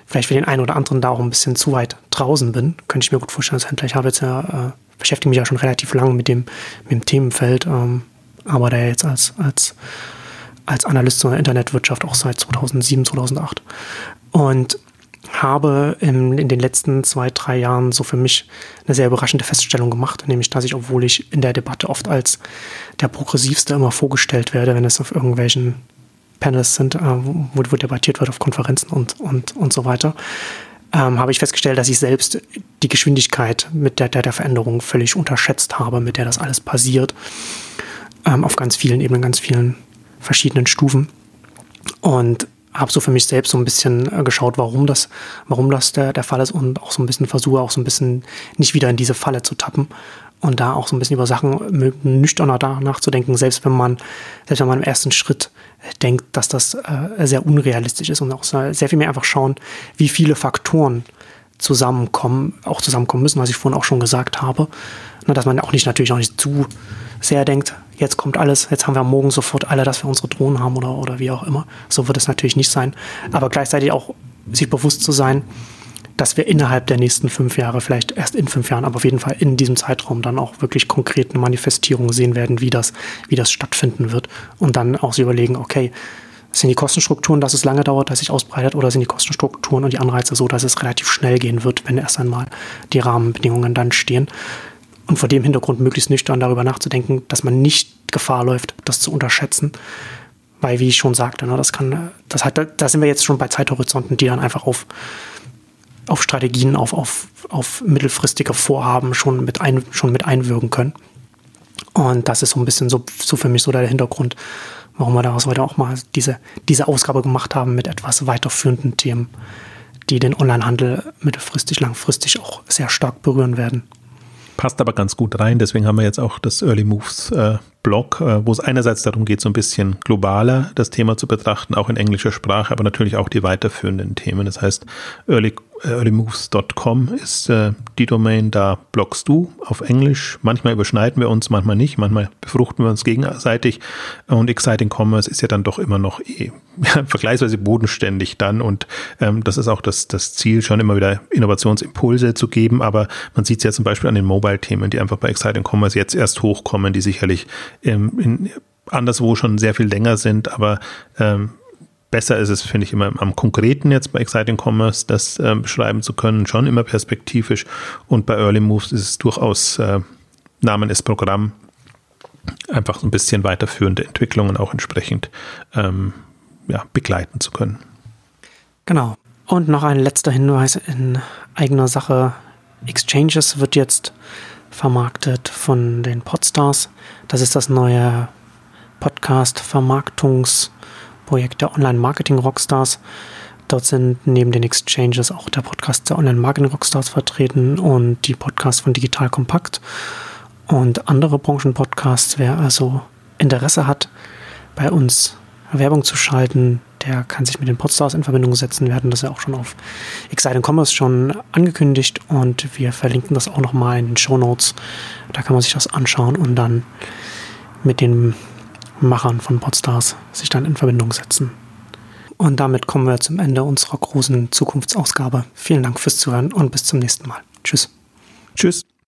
vielleicht für den einen oder anderen da auch ein bisschen zu weit draußen bin, könnte ich mir gut vorstellen als Händler. Ich habe jetzt ja, äh, beschäftige mich ja schon relativ lange mit dem, mit dem Themenfeld, ähm, aber da jetzt als, als, als Analyst zur Internetwirtschaft auch seit 2007, 2008. Und habe in, in den letzten zwei, drei Jahren so für mich eine sehr überraschende Feststellung gemacht, nämlich dass ich, obwohl ich in der Debatte oft als der Progressivste immer vorgestellt werde, wenn es auf irgendwelchen Panels sind, äh, wo, wo debattiert wird auf Konferenzen und, und, und so weiter, ähm, habe ich festgestellt, dass ich selbst die Geschwindigkeit mit der, der, der Veränderung völlig unterschätzt habe, mit der das alles passiert, ähm, auf ganz vielen Ebenen, ganz vielen verschiedenen Stufen. Und habe so für mich selbst so ein bisschen äh, geschaut, warum das, warum das der, der Fall ist und auch so ein bisschen versuche auch so ein bisschen nicht wieder in diese Falle zu tappen und da auch so ein bisschen über Sachen nüchterner nachzudenken, selbst wenn man, selbst wenn man im ersten Schritt denkt, dass das äh, sehr unrealistisch ist und auch sehr viel mehr einfach schauen, wie viele Faktoren zusammenkommen, auch zusammenkommen müssen, was ich vorhin auch schon gesagt habe. Na, dass man auch nicht natürlich auch nicht zu sehr denkt, jetzt kommt alles, jetzt haben wir morgen sofort alle, dass wir unsere Drohnen haben oder, oder wie auch immer. So wird es natürlich nicht sein. Aber gleichzeitig auch sich bewusst zu sein, dass wir innerhalb der nächsten fünf Jahre, vielleicht erst in fünf Jahren, aber auf jeden Fall in diesem Zeitraum dann auch wirklich konkrete Manifestierungen sehen werden, wie das, wie das stattfinden wird. Und dann auch sich überlegen, okay, sind die Kostenstrukturen, dass es lange dauert, dass sich ausbreitet, oder sind die Kostenstrukturen und die Anreize so, dass es relativ schnell gehen wird, wenn erst einmal die Rahmenbedingungen dann stehen? Und vor dem Hintergrund möglichst nüchtern darüber nachzudenken, dass man nicht Gefahr läuft, das zu unterschätzen. Weil, wie ich schon sagte, ne, das kann, das hat, da sind wir jetzt schon bei Zeithorizonten, die dann einfach auf, auf Strategien, auf, auf, auf mittelfristige Vorhaben schon mit, ein, schon mit einwirken können. Und das ist so ein bisschen so, so für mich so der Hintergrund, warum wir daraus heute auch mal diese, diese Ausgabe gemacht haben mit etwas weiterführenden Themen, die den Onlinehandel mittelfristig, langfristig auch sehr stark berühren werden. Passt aber ganz gut rein, deswegen haben wir jetzt auch das Early Moves äh, Blog, äh, wo es einerseits darum geht, so ein bisschen globaler das Thema zu betrachten, auch in englischer Sprache, aber natürlich auch die weiterführenden Themen. Das heißt, early, earlymoves.com ist äh, die Domain, da bloggst du auf Englisch. Manchmal überschneiden wir uns, manchmal nicht, manchmal befruchten wir uns gegenseitig. Und Exciting Commerce ist ja dann doch immer noch eh, ja, vergleichsweise bodenständig dann. Und ähm, das ist auch das, das Ziel, schon immer wieder Innovationsimpulse zu geben. Aber man sieht es ja zum Beispiel an den Mobile-Themen, die einfach bei Exciting Commerce jetzt erst hochkommen, die sicherlich ähm, in, anderswo schon sehr viel länger sind, aber ähm, besser ist es, finde ich, immer am Konkreten jetzt bei Exciting Commerce das äh, beschreiben zu können, schon immer perspektivisch. Und bei Early Moves ist es durchaus äh, Namen ist Programm, einfach so ein bisschen weiterführende Entwicklungen auch entsprechend ähm, ja, begleiten zu können. Genau. Und noch ein letzter Hinweis in eigener Sache. Exchanges wird jetzt vermarktet von den Podstars. Das ist das neue Podcast-Vermarktungsprojekt der Online-Marketing-Rockstars. Dort sind neben den Exchanges auch der Podcast der Online-Marketing-Rockstars vertreten und die Podcasts von Digital Kompakt und andere Branchenpodcasts. Wer also Interesse hat, bei uns Werbung zu schalten, der kann sich mit den Podstars in Verbindung setzen. Wir hatten das ja auch schon auf Excite Commerce schon angekündigt und wir verlinken das auch nochmal in den Show Notes. Da kann man sich das anschauen und dann mit den Machern von Podstars sich dann in Verbindung setzen. Und damit kommen wir zum Ende unserer großen Zukunftsausgabe. Vielen Dank fürs Zuhören und bis zum nächsten Mal. Tschüss. Tschüss.